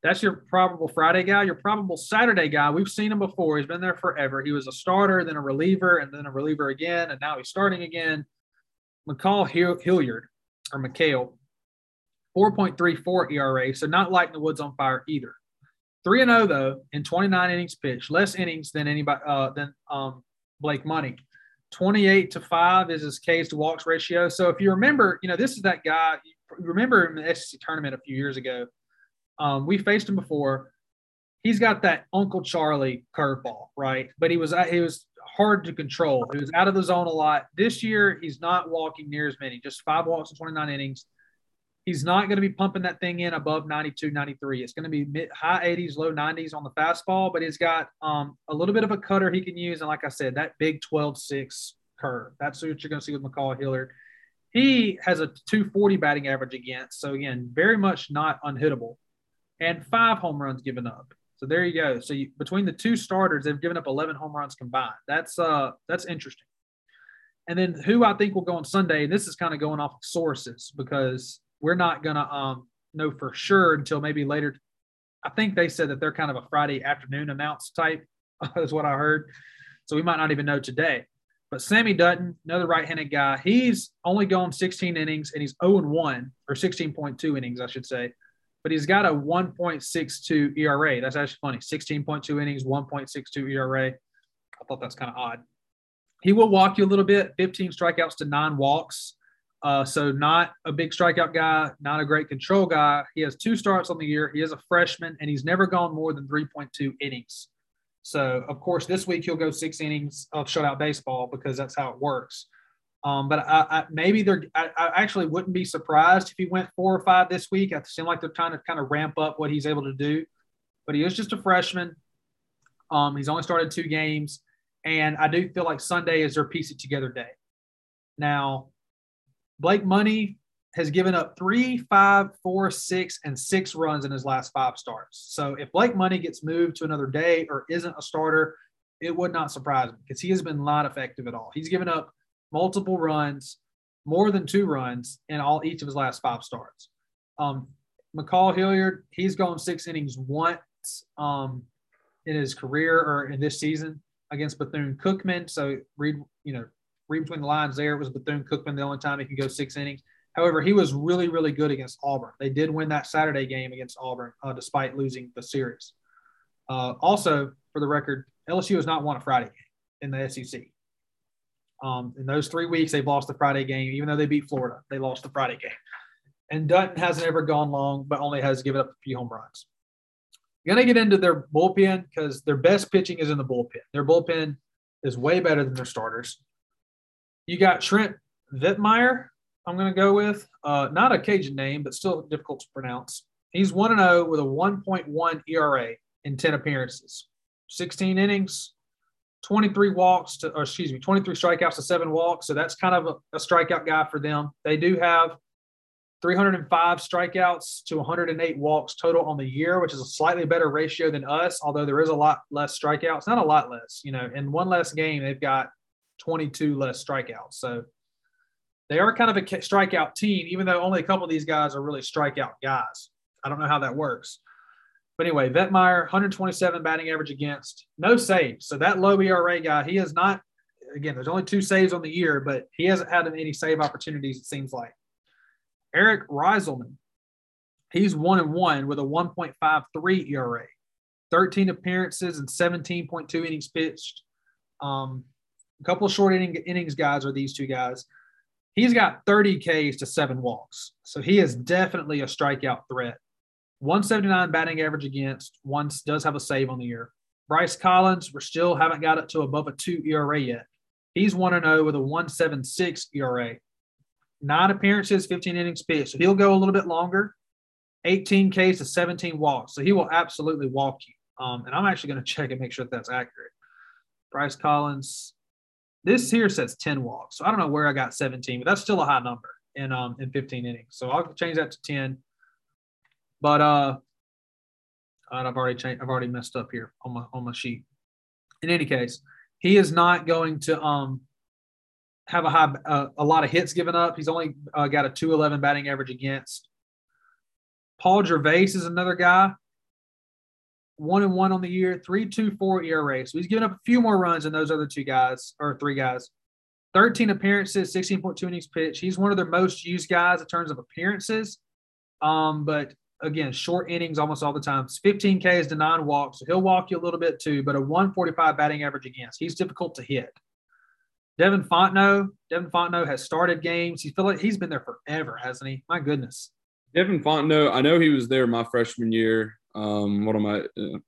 That's your probable Friday guy. Your probable Saturday guy, we've seen him before. He's been there forever. He was a starter, then a reliever, and then a reliever again, and now he's starting again. Ma'Khail Hilliard, or McHale, 4.34 ERA, so not lighting the woods on fire either. 3 and 0 though in 29 innings pitched, less innings than anybody uh, than um, Blake Money. 28 to 5 is his Ks to walks ratio. So if you remember, you know, this is that guy. Remember in the SEC tournament a few years ago, um, we faced him before. He's got that Uncle Charlie curveball, right? But he was he was hard to control. He was out of the zone a lot. This year, he's not walking near as many, just five walks in 29 innings. He's not going to be pumping that thing in above 92, 93. It's going to be mid, high 80s, low 90s on the fastball, but he's got um, a little bit of a cutter he can use. And like I said, that big 12 6 curve. That's what you're going to see with Ma'Khail Hiller. He has a 240 batting average against. So, again, very much not unhittable. And five home runs given up. So there you go. So you, between the two starters, they've given up 11 home runs combined. That's uh that's interesting. And then who I think will go on Sunday, and this is kind of going off of sources because we're not going to um, know for sure until maybe later. I think they said that they're kind of a Friday afternoon announce type, is what I heard. So we might not even know today. But Sammy Dutton, another right-handed guy, he's only gone 16 innings and he's 0 and 1 or 16.2 innings, I should say. But he's got a 1.62 ERA. That's actually funny. 16.2 innings, 1.62 ERA. I thought that's kind of odd. He will walk you a little bit, 15 strikeouts to nine walks. Uh, so not a big strikeout guy, not a great control guy. He has two starts on the year. He is a freshman, and he's never gone more than 3.2 innings. So of course, this week he'll go six innings of shutout baseball because that's how it works. Um, but I, I, maybe they're. I, I, actually wouldn't be surprised if he went four or five this week. It seems like they're trying to kind of ramp up what he's able to do. But he is just a freshman. Um, he's only started two games, and I do feel like Sunday is their piece it together day. Now, Blake Money has given up three, five, four, six, and six runs in his last five starts. So if Blake Money gets moved to another day or isn't a starter, it would not surprise me because he has been not effective at all. He's given up multiple runs, more than two runs in all each of his last five starts. Um, Ma'Khail Hilliard, he's gone six innings once um, in his career or in this season against Bethune Cookman. So read, you know, read between the lines there. It was Bethune Cookman the only time he could go six innings. However, he was really, really good against Auburn. They did win that Saturday game against Auburn, uh, despite losing the series. Uh, also, for the record, LSU has not won a Friday game in the SEC. Um, in those three weeks, they've lost the Friday game, even though they beat Florida. They lost the Friday game. And Dutton hasn't ever gone long, but only has given up a few home runs. Going to get into their bullpen because their best pitching is in the bullpen. Their bullpen is way better than their starters. You got Trent Vietmeier, I'm going to go with. Uh, not a Cajun name, but still difficult to pronounce. He's 1 0 with a 1.1 ERA in 10 appearances, 16 innings, 23 walks to, or excuse me, 23 strikeouts to seven walks. So that's kind of a, a strikeout guy for them. They do have 305 strikeouts to 108 walks total on the year, which is a slightly better ratio than us, although there is a lot less strikeouts. Not a lot less, you know, in one less game, they've got 22 less strikeouts. So they are kind of a strikeout team, even though only a couple of these guys are really strikeout guys. I don't know how that works. But anyway, Vietmeier, 127 batting average against, no saves. So that low ERA guy, he is not, again, there's only two saves on the year, but he hasn't had any save opportunities, it seems like. Eric Reyzelman, he's one and one with a 1.53 ERA, 13 appearances and 17.2 innings pitched. Um, a couple of short inning, innings guys are these two guys. He's got 30 Ks to seven walks. So he is definitely a strikeout threat. 179 batting average against, once does have a save on the year. Bryce Collins, we still haven't got it to above a two ERA yet. He's 1 0 with a 176 ERA. nine appearances, 15 innings pitched. So he'll go a little bit longer, 18 Ks to 17 walks. So he will absolutely walk you. Um, and I'm actually going to check and make sure that that's accurate. Bryce Collins, this here says 10 walks. So I don't know where I got 17, but that's still a high number in um in 15 innings. So I'll change that to 10. But uh I've already changed I've already messed up here on my on my sheet. In any case, he is not going to um have a high uh, a lot of hits given up. He's only uh, got a 211 batting average against. Paul Gervase is another guy. One and one on the year, three two four ERA. So he's given up a few more runs than those other two guys or three guys. 13 appearances, 16.2 innings pitched. He's one of their most used guys in terms of appearances. Um, but again, short innings almost all the time. It's 15 Ks to nine walks. So he'll walk you a little bit too, but a 145 batting average against. He's difficult to hit. Devin Fontenot. Devin Fontenot has started games. He feel like he's been there forever, hasn't he? My goodness. Devin Fontenot. I know he was there my freshman year. Um, what am I? Uh,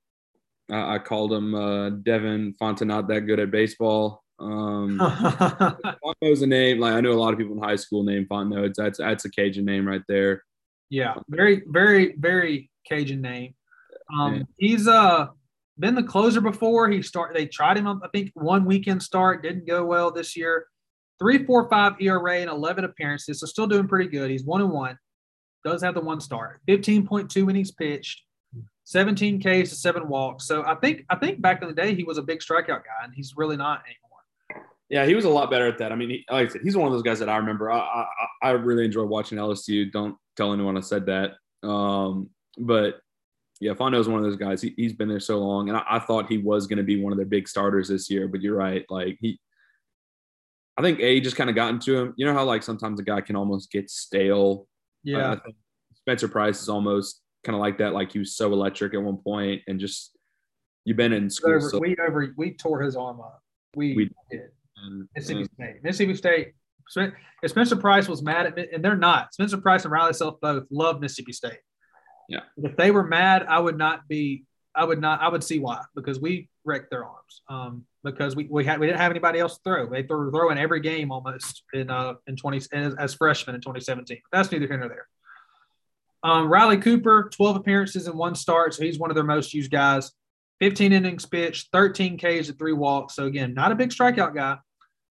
I, called him uh, Devin Fontenot. Not that good at baseball. Um, Fontenot's a name. Like I know a lot of people in high school named Fontenot. That's that's a Cajun name right there. Yeah, very, very, very Cajun name. Um, he's uh been the closer before. He start they tried him I think one weekend start, didn't go well this year. Three, four, five ERA and 11 appearances, so still doing pretty good. He's one and one. Does have the one start. 15.2 innings pitched, 17 Ks to seven walks. So I think I think back in the day he was a big strikeout guy, and he's really not anymore. Yeah, he was a lot better at that. I mean, he, like I said, he's one of those guys that I remember. I, I, I really enjoy watching LSU. Don't tell anyone I said that. Um, but yeah, Fondo is one of those guys. He, has been there so long, and I, I thought he was going to be one of their big starters this year. But you're right. Like he, I think A just kind of got into him. You know how like sometimes a guy can almost get stale. Yeah. Uh, Spencer Price is almost kind of like that. Like he was so electric at one point, and just you've been in school. Over, so, we over we tore his arm up. We, we did. And, Mississippi and, State. Mississippi State. Spencer Price was mad at, and they're not. Spencer Price and Riley Self both love Mississippi State. Yeah. If they were mad, I would not be. I would not. I would see why because we wrecked their arms. Um, because we we had we didn't have anybody else to throw. They were throwing every game almost in uh in twenty as, as freshmen in 2017. That's neither here nor there. Um, Riley Cooper, 12 appearances and one start, so he's one of their most used guys. 15 innings pitched, 13 Ks and three walks. So again, not a big strikeout guy.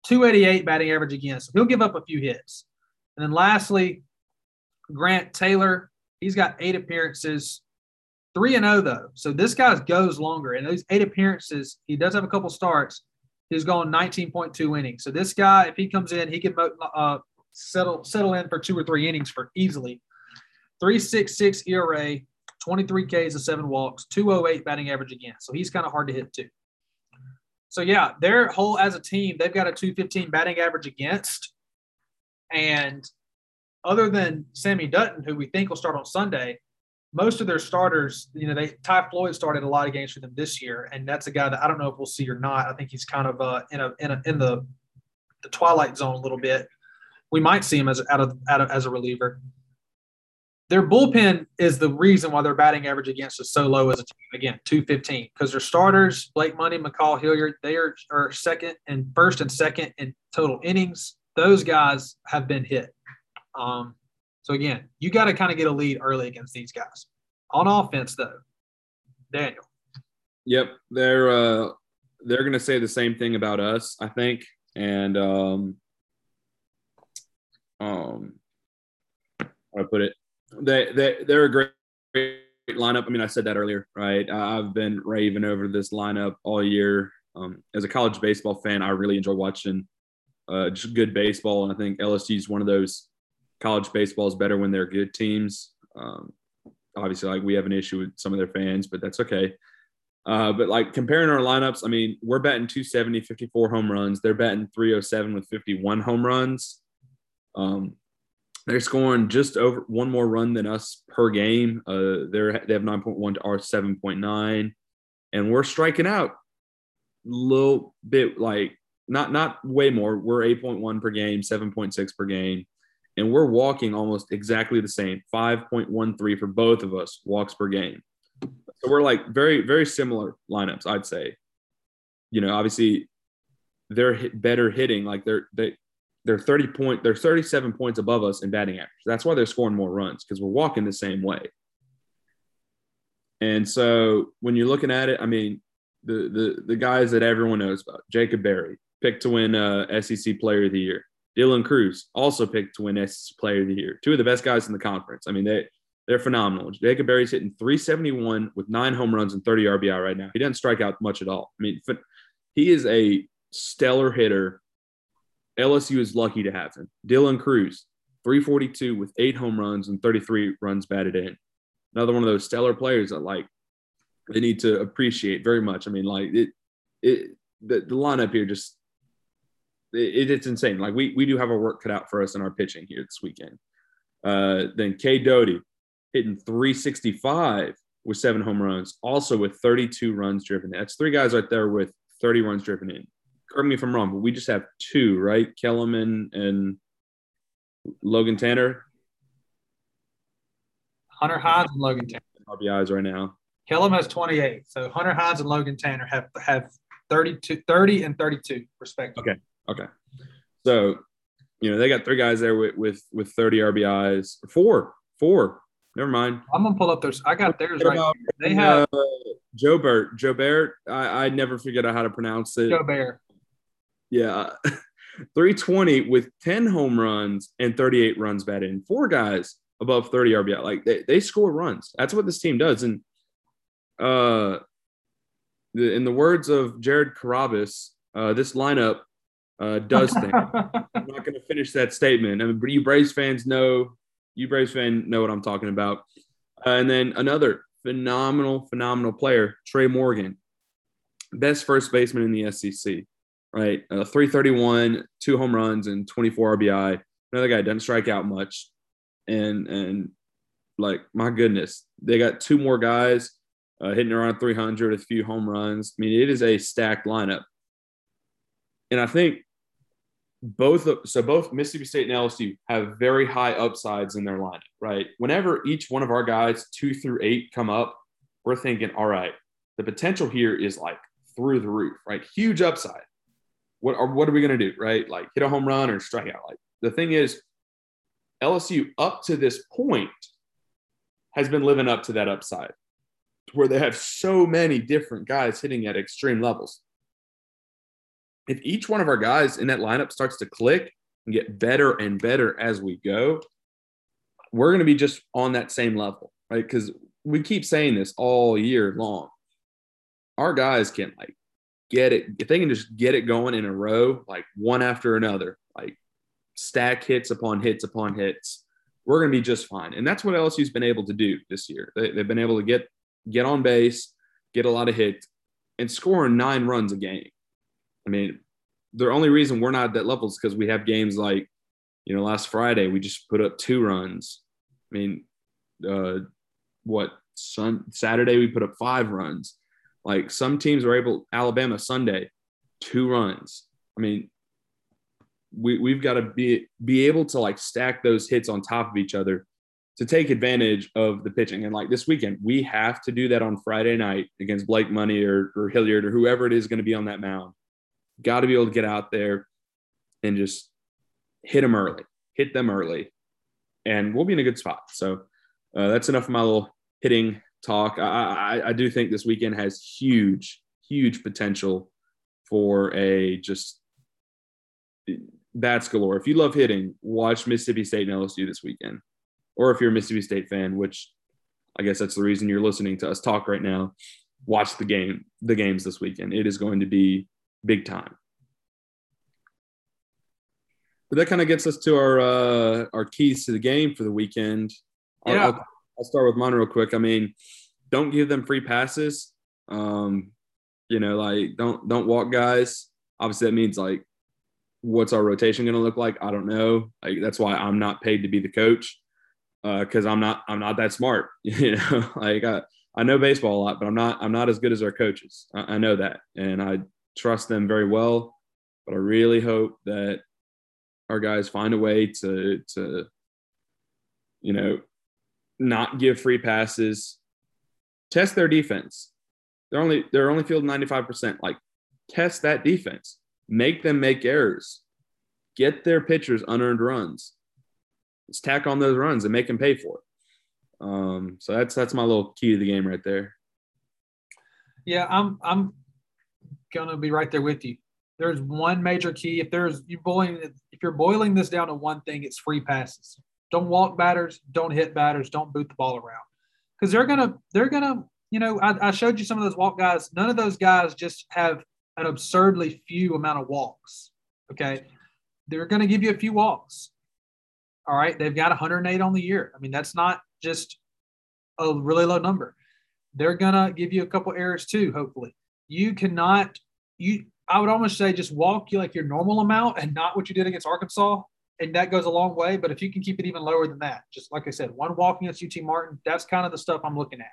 288 batting average against. So he'll give up a few hits. And then lastly, Grant Taylor, He's got eight appearances, three and zero oh, though. So this guy goes longer. And those eight appearances, he does have a couple starts. He's going 19.2 innings. So this guy, if he comes in, he can uh, settle settle in for two or three innings for easily. 3.66 ERA, 23 Ks and seven walks, 208 batting average again. So he's kind of hard to hit too. So yeah, their whole as a team, they've got a 215 batting average against. And other than Sammy Dutton, who we think will start on Sunday, most of their starters, you know, they Ty Floyd started a lot of games for them this year, and that's a guy that I don't know if we'll see or not. I think he's kind of uh, in a in a in the the twilight zone a little bit. We might see him as out of out of as a reliever. Their bullpen is the reason why their batting average against is so low as a team. Again, 215. Because their starters, Blake Money, Ma'Khail Hilliard, they are, are second and first and second in total innings. Those guys have been hit. Um, so again, you got to kind of get a lead early against these guys. On offense, though, Daniel. Yep, they're uh, they're going to say the same thing about us, I think, and um, um, how I put it, they they they're a great, great lineup. I mean, I said that earlier, right? I've been raving over this lineup all year. Um, as a college baseball fan, I really enjoy watching uh, just good baseball, and I think LSU is one of those college baseball is better when they're good teams. Um, obviously, like we have an issue with some of their fans, but that's okay. Uh, but like comparing our lineups, I mean, we're batting 270, 54 home runs. They're batting 307 with 51 home runs. Um, they're scoring just over one more run than us per game. Uh, they're they have 9.1 to our 7.9, and we're striking out a little bit like not not way more. We're 8.1 per game, 7.6 per game and we're walking almost exactly the same 5.13 for both of us walks per game so we're like very very similar lineups i'd say you know obviously they're better hitting like they're they they're 30 point, they're 37 points above us in batting average. That's why they're scoring more runs because we're walking the same way. And so when you're looking at it, I mean, the the the guys that everyone knows about, Jacob Berry, picked to win uh, SEC Player of the Year. Dylan Crews also picked to win SEC Player of the Year. Two of the best guys in the conference. I mean, they they're phenomenal. Jacob Berry's hitting 371 with nine home runs and 30 RBI right now. He doesn't strike out much at all. I mean, he is a stellar hitter. LSU is lucky to have him. Dylan Crews, 342 with eight home runs and 33 runs batted in. Another one of those stellar players that like they need to appreciate very much. I mean, like it, it the, the lineup here just it, it's insane. Like we we do have our work cut out for us in our pitching here this weekend. Uh, then Cade Doughty hitting 365 with seven home runs, also with 32 runs driven. In. That's three guys right there with 30 runs driven in. Correct me if I'm wrong, but we just have two, right? Kellerman and Logan Tanner. Hunter Hines and Logan Tanner. RBIs right now. Kellum has 28. So Hunter Hines and Logan Tanner have have 32, 30 and 32 respectively. Okay. Okay. So, you know, they got three guys there with with with 30 RBIs. Four. Four. Never mind. I'm gonna pull up theirs. I got theirs right. Here. They have uh, Joe Bert. Joe Bert. I, I never figured out how to pronounce it. Joe Bear. Yeah. 320 with 10 home runs and 38 runs batted in. Four guys above 30 RBI. Like they, they score runs. That's what this team does. And uh the, in the words of Jared Carrabis, uh, this lineup uh, does things. I'm not going to finish that statement. I mean, you Braves fans know, you Braves fan know what I'm talking about. Uh, and then another phenomenal, phenomenal player, Tre' Morgan, best first baseman in the SEC, right? Uh, 331, two home runs, and 24 RBI. Another guy doesn't strike out much, and and like my goodness, they got two more guys uh, hitting around 300, a few home runs. I mean, it is a stacked lineup, and I think both so both Mississippi State and LSU have very high upsides in their lineup, right? Whenever each one of our guys two through eight come up, we're thinking, all right, the potential here is like through the roof, right? Huge upside. What are what are we gonna do, right? Like hit a home run or strike out. Like the thing is, LSU up to this point has been living up to that upside, where they have so many different guys hitting at extreme levels if each one of our guys in that lineup starts to click and get better and better as we go, we're going to be just on that same level, right? Because we keep saying this all year long. Our guys can like get it, if they can just get it going in a row, like one after another, like stack hits upon hits upon hits, we're going to be just fine. And that's what LSU's been able to do this year. They, have been able to get get on base, get a lot of hits, and score nine runs a game. I mean, the only reason we're not at that level is because we have games like, you know, last Friday we just put up two runs. I mean, uh, what sun Saturday we put up five runs. Like some teams were able Alabama Sunday, two runs. I mean, we we've got to be be able to like stack those hits on top of each other to take advantage of the pitching. And like this weekend, we have to do that on Friday night against Blake Money or, or Hilliard or whoever it is going to be on that mound. Got to be able to get out there and just hit them early, hit them early, and we'll be in a good spot. So uh, that's enough of my little hitting talk. I, I, I do think this weekend has huge, huge potential for a just bats galore. If you love hitting, watch Mississippi State and LSU this weekend. Or if you're a Mississippi State fan, which I guess that's the reason you're listening to us talk right now, watch the game, the games this weekend. It is going to be big time. But that kind of gets us to our uh, our keys to the game for the weekend. Yeah. I'll, I'll start with mine real quick. I mean, don't give them free passes. Um, you know, like don't don't walk guys. Obviously, that means like what's our rotation going to look like? I don't know. Like that's why I'm not paid to be the coach because uh, I'm not I'm not that smart. You know, like I, I know baseball a lot, but I'm not I'm not as good as our coaches. I, I know that, and I trust them very well. But I really hope that our guys find a way to to you know not give free passes, test their defense. They're only they're only fielding 95%. Like test that defense. Make them make errors. get their pitchers unearned runs. Let's tack on those runs and make them pay for it. Um, so that's that's my little key to the game right there. Yeah, I'm I'm gonna be right there with you. There's one major key. If there's you boiling if you're boiling this down to one thing, it's free passes. Don't walk batters, don't hit batters, don't boot the ball around. Because they're gonna they're gonna, you know, I, I showed you some of those walk guys. None of those guys just have an absurdly few amount of walks. Okay. They're gonna give you a few walks. All right. They've got 108 on the year. I mean, that's not just a really low number. They're gonna give you a couple errors too, hopefully. You cannot you I would almost say just walk you like your normal amount and not what you did against Arkansas. And that goes a long way. But if you can keep it even lower than that, just like I said, one walk against UT Martin, that's kind of the stuff I'm looking at.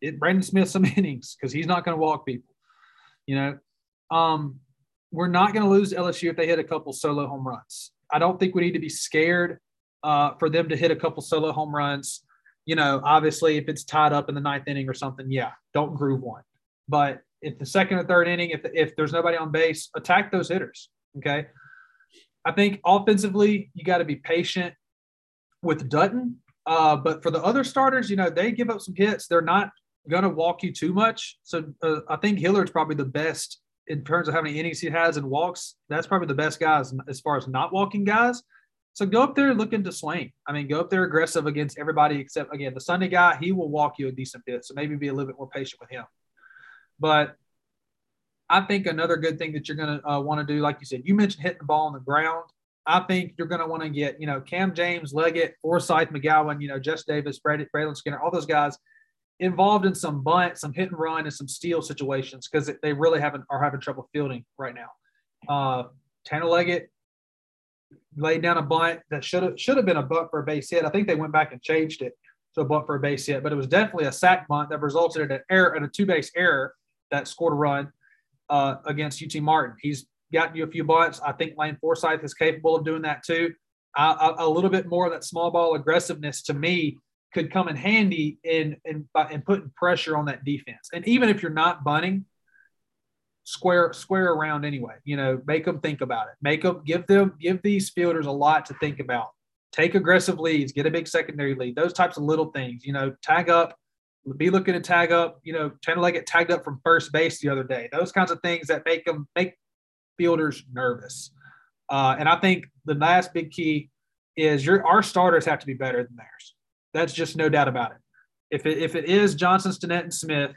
It Brandon Smith some innings because he's not going to walk people. You know, um, we're not going to lose LSU if they hit a couple solo home runs. I don't think we need to be scared uh, for them to hit a couple solo home runs. You know, obviously, if it's tied up in the ninth inning or something, yeah, don't groove one. But if the second or third inning, if, if there's nobody on base, attack those hitters. Okay. I think offensively, you got to be patient with Dutton. Uh, but for the other starters, you know, they give up some hits. They're not going to walk you too much. So uh, I think Hilliard's probably the best in terms of how many innings he has and walks. That's probably the best guys as far as not walking guys. So go up there looking to swing. I mean, go up there aggressive against everybody except, again, the Sunday guy. He will walk you a decent bit. So maybe be a little bit more patient with him. But I think another good thing that you're going to uh, want to do, like you said, you mentioned hitting the ball on the ground. I think you're going to want to get, you know, Cam James, Leggett, Forsythe, McGowan, you know, Jess Davis, Braylon Skinner, all those guys involved in some bunt, some hit and run, and some steal situations because they really haven't are having trouble fielding right now. Uh, Tanner Leggett laid down a bunt that should have should have been a bunt for a base hit. I think they went back and changed it to a bunt for a base hit, but it was definitely a sack bunt that resulted in an error and a two base error that scored a run uh, against UT Martin. He's got you a few bunts. I think Lane Forsythe is capable of doing that too. A, a, little bit more of that small ball aggressiveness to me could come in handy in in, in putting pressure on that defense. And even if you're not bunting, square square around anyway. You know, make them think about it. Make them give them give these fielders a lot to think about. Take aggressive leads, get a big secondary lead. Those types of little things. You know, tag up, be looking to tag up, you know, like get tagged up from first base the other day. Those kinds of things that make them make fielders nervous. Uh, and I think the last big key is your our starters have to be better than theirs. That's just no doubt about it. If it if it is Johnson, Stinnett, and Smith,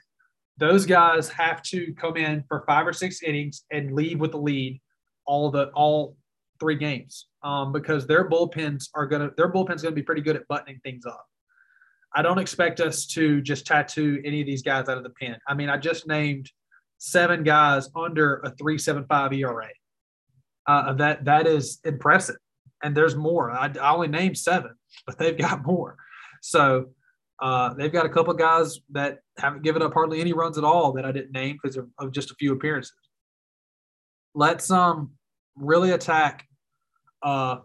those guys have to come in for five or six innings and leave with the lead all the all three games um, because their bullpens are gonna their bullpen's gonna be pretty good at buttoning things up. I don't expect us to just tattoo any of these guys out of the pen. I mean, I just named seven guys under a 3.75 ERA. Uh, that that is impressive, and there's more. I, I, only named seven, but they've got more. So uh, they've got a couple of guys that haven't given up hardly any runs at all that I didn't name because of, of just a few appearances. Let's um really attack uh,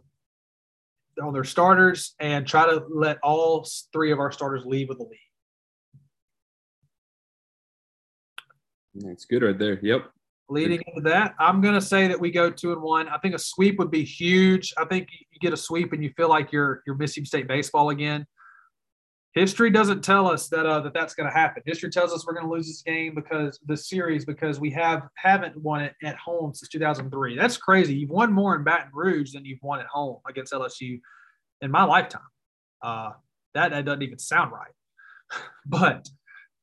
on their starters and try to let all three of our starters leave with the lead. That's good right there. Yep. Leading into that, I'm going to say that we go two and one. I think a sweep would be huge. I think you get a sweep and you feel like you're you're Mississippi State baseball again. History doesn't tell us that uh, that that's going to happen. History tells us we're going to lose this game because the series because we have haven't won it at home since 2003. That's crazy. You've won more in Baton Rouge than you've won at home against LSU in my lifetime. Uh, that that doesn't even sound right, but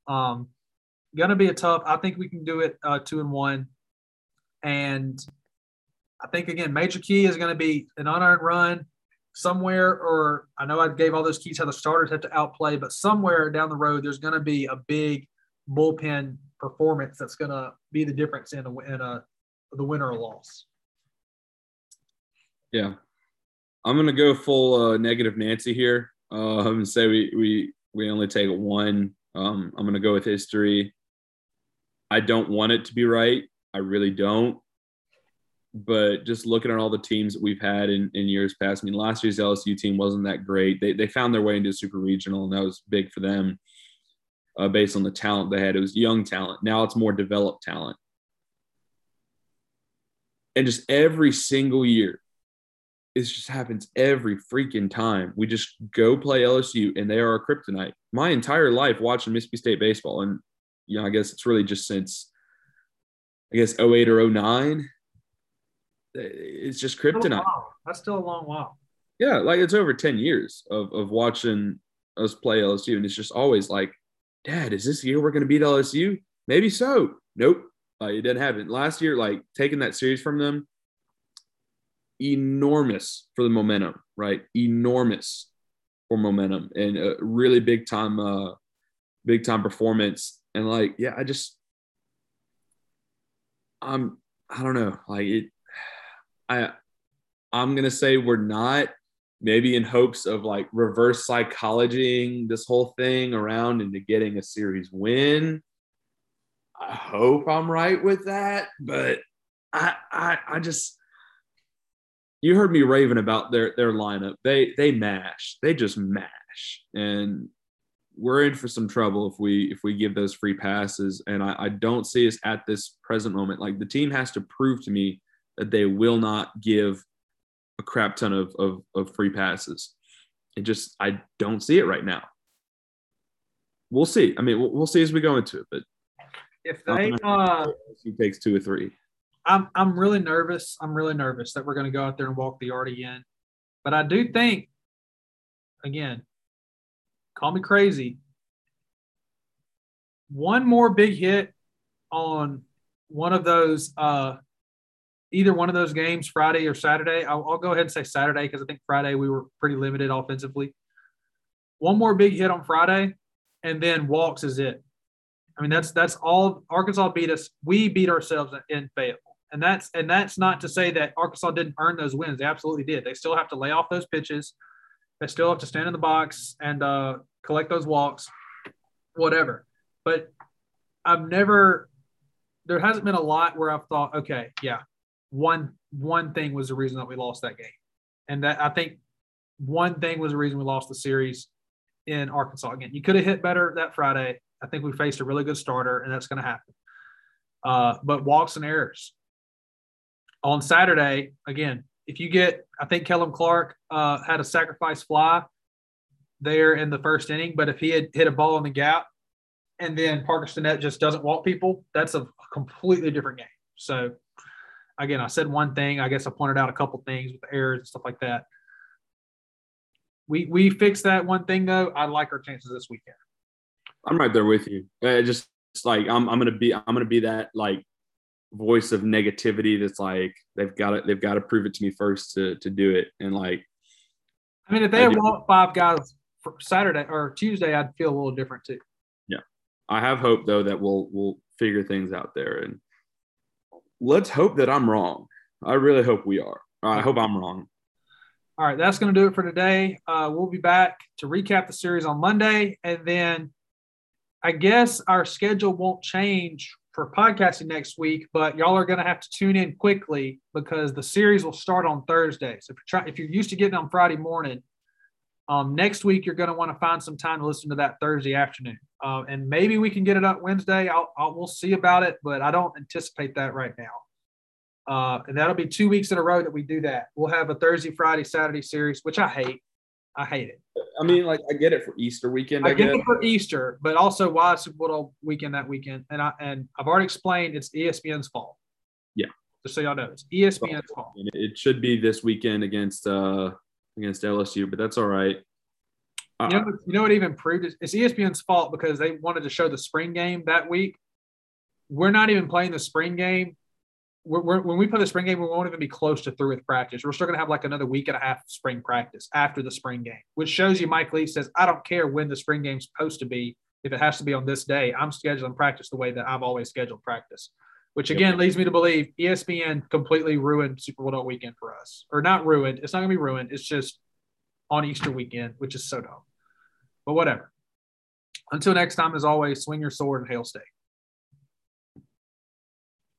um, going to be a tough. I think we can do it uh, two and one, and I think again major key is going to be an unearned run somewhere. Or I know I gave all those keys how the starters have to outplay, but somewhere down the road there's going to be a big bullpen performance that's going to be the difference in a, in a the winner or loss. Yeah, I'm going to go full uh, negative Nancy here uh, and say we we we only take one. Um, I'm going to go with history. I don't want it to be right. I really don't. But just looking at all the teams that we've had in, in years past, I mean, last year's LSU team wasn't that great. They, they found their way into a super regional, and that was big for them uh, based on the talent they had. It was young talent. Now it's more developed talent. And just every single year, it just happens every freaking time. We just go play LSU and they are our kryptonite. My entire life watching Mississippi State baseball, and you know, I guess it's really just since I guess 08 or 09. It's just kryptonite. That's still a long while. Yeah, like it's over 10 years of, of watching us play LSU. And it's just always like, Dad, is this year we're gonna beat LSU? Maybe so. Nope. Like it didn't happen. Last year, like taking that series from them, enormous for the momentum, right? Enormous for momentum and a really big time, uh, big time performance. And like, yeah, I just, I'm, I don't know, like it, I, I'm gonna say we're not maybe in hopes of like reverse psychologying this whole thing around into getting a series win. I hope I'm right with that, but I, I, I just you heard me raving about their their lineup. They they mash. They just mash. And we're in for some trouble if we if we give those free passes. And I, I don't see us at this present moment. Like the team has to prove to me that they will not give a crap ton of of, of free passes. It just I don't see it right now. We'll see. I mean, we'll, we'll see as we go into it. But if they uh, he takes two or three. I'm I'm really nervous. I'm really nervous that we're going to go out there and walk the yard again. But I do think, again, call me crazy. One more big hit on one of those, uh, either one of those games, Friday or Saturday. I'll, I'll go ahead and say Saturday because I think Friday we were pretty limited offensively. One more big hit on Friday, and then walks is it. I mean, that's that's all Arkansas beat us. We beat ourselves in Fayetteville. And that's and that's not to say that Arkansas didn't earn those wins. They absolutely did. They still have to lay off those pitches. They still have to stand in the box and uh, collect those walks, whatever. But I've never there hasn't been a lot where I've thought, okay, yeah, one one thing was the reason that we lost that game. And that I think one thing was the reason we lost the series in Arkansas. Again, you could have hit better that Friday. I think we faced a really good starter, and that's going to happen. Uh, but walks and errors on Saturday, again, if you get, I think Kellum Clark uh, had a sacrifice fly there in the first inning, but if he had hit a ball in the gap and then Parker Stinnett just doesn't walk people, that's a completely different game. So, again, I said one thing. I guess I pointed out a couple things with the errors and stuff like that. We we fixed that one thing though. I like our chances this weekend. I'm right there with you. Uh, just like I'm, I'm gonna be, I'm gonna be that like voice of negativity that's like they've got to they've got to prove it to me first to to do it and like i mean if they had walked five guys for saturday or tuesday i'd feel a little different too yeah i have hope though that we'll we'll figure things out there and let's hope that i'm wrong. I really hope we are. I hope i'm wrong. All right that's going to do it for today. Uh, we'll be back to recap the series on monday and then i guess our schedule won't change for podcasting next week, but y'all are going to have to tune in quickly because the series will start on Thursday. So if you're trying, if you're used to getting on Friday morning, um, next week you're going to want to find some time to listen to that Thursday afternoon, uh, and maybe we can get it up Wednesday. I'll, I'll, we'll see about it, but I don't anticipate that right now. Uh, and that'll be two weeks in a row that we do that. We'll have a Thursday, Friday, Saturday series, which I hate. I hate it. I mean, like I get it for Easter weekend. I, I get, it for Easter, but also why Super Bowl weekend that weekend. And I and I've already explained it's ESPN's fault. Yeah. Just so y'all know, it's ESPN's fault. It should be this weekend against uh against LSU, but that's all right. Uh, you, know, you know what even proved it? It's ESPN's fault because they wanted to show the spring game that week. We're not even playing the spring game we're, we're, when we play the spring game, we won't even be close to through with practice. We're still going to have like another week and a half of spring practice after the spring game, which shows you Mike Leach says, I don't care when the spring game's supposed to be. If it has to be on this day, I'm scheduling practice the way that I've always scheduled practice, which again yep. leads me to believe ESPN completely ruined Super Bowl weekend for us. Or not ruined. It's not going to be ruined. It's just on Easter weekend, which is so dumb. But whatever. Until next time, as always, swing your sword and hail state.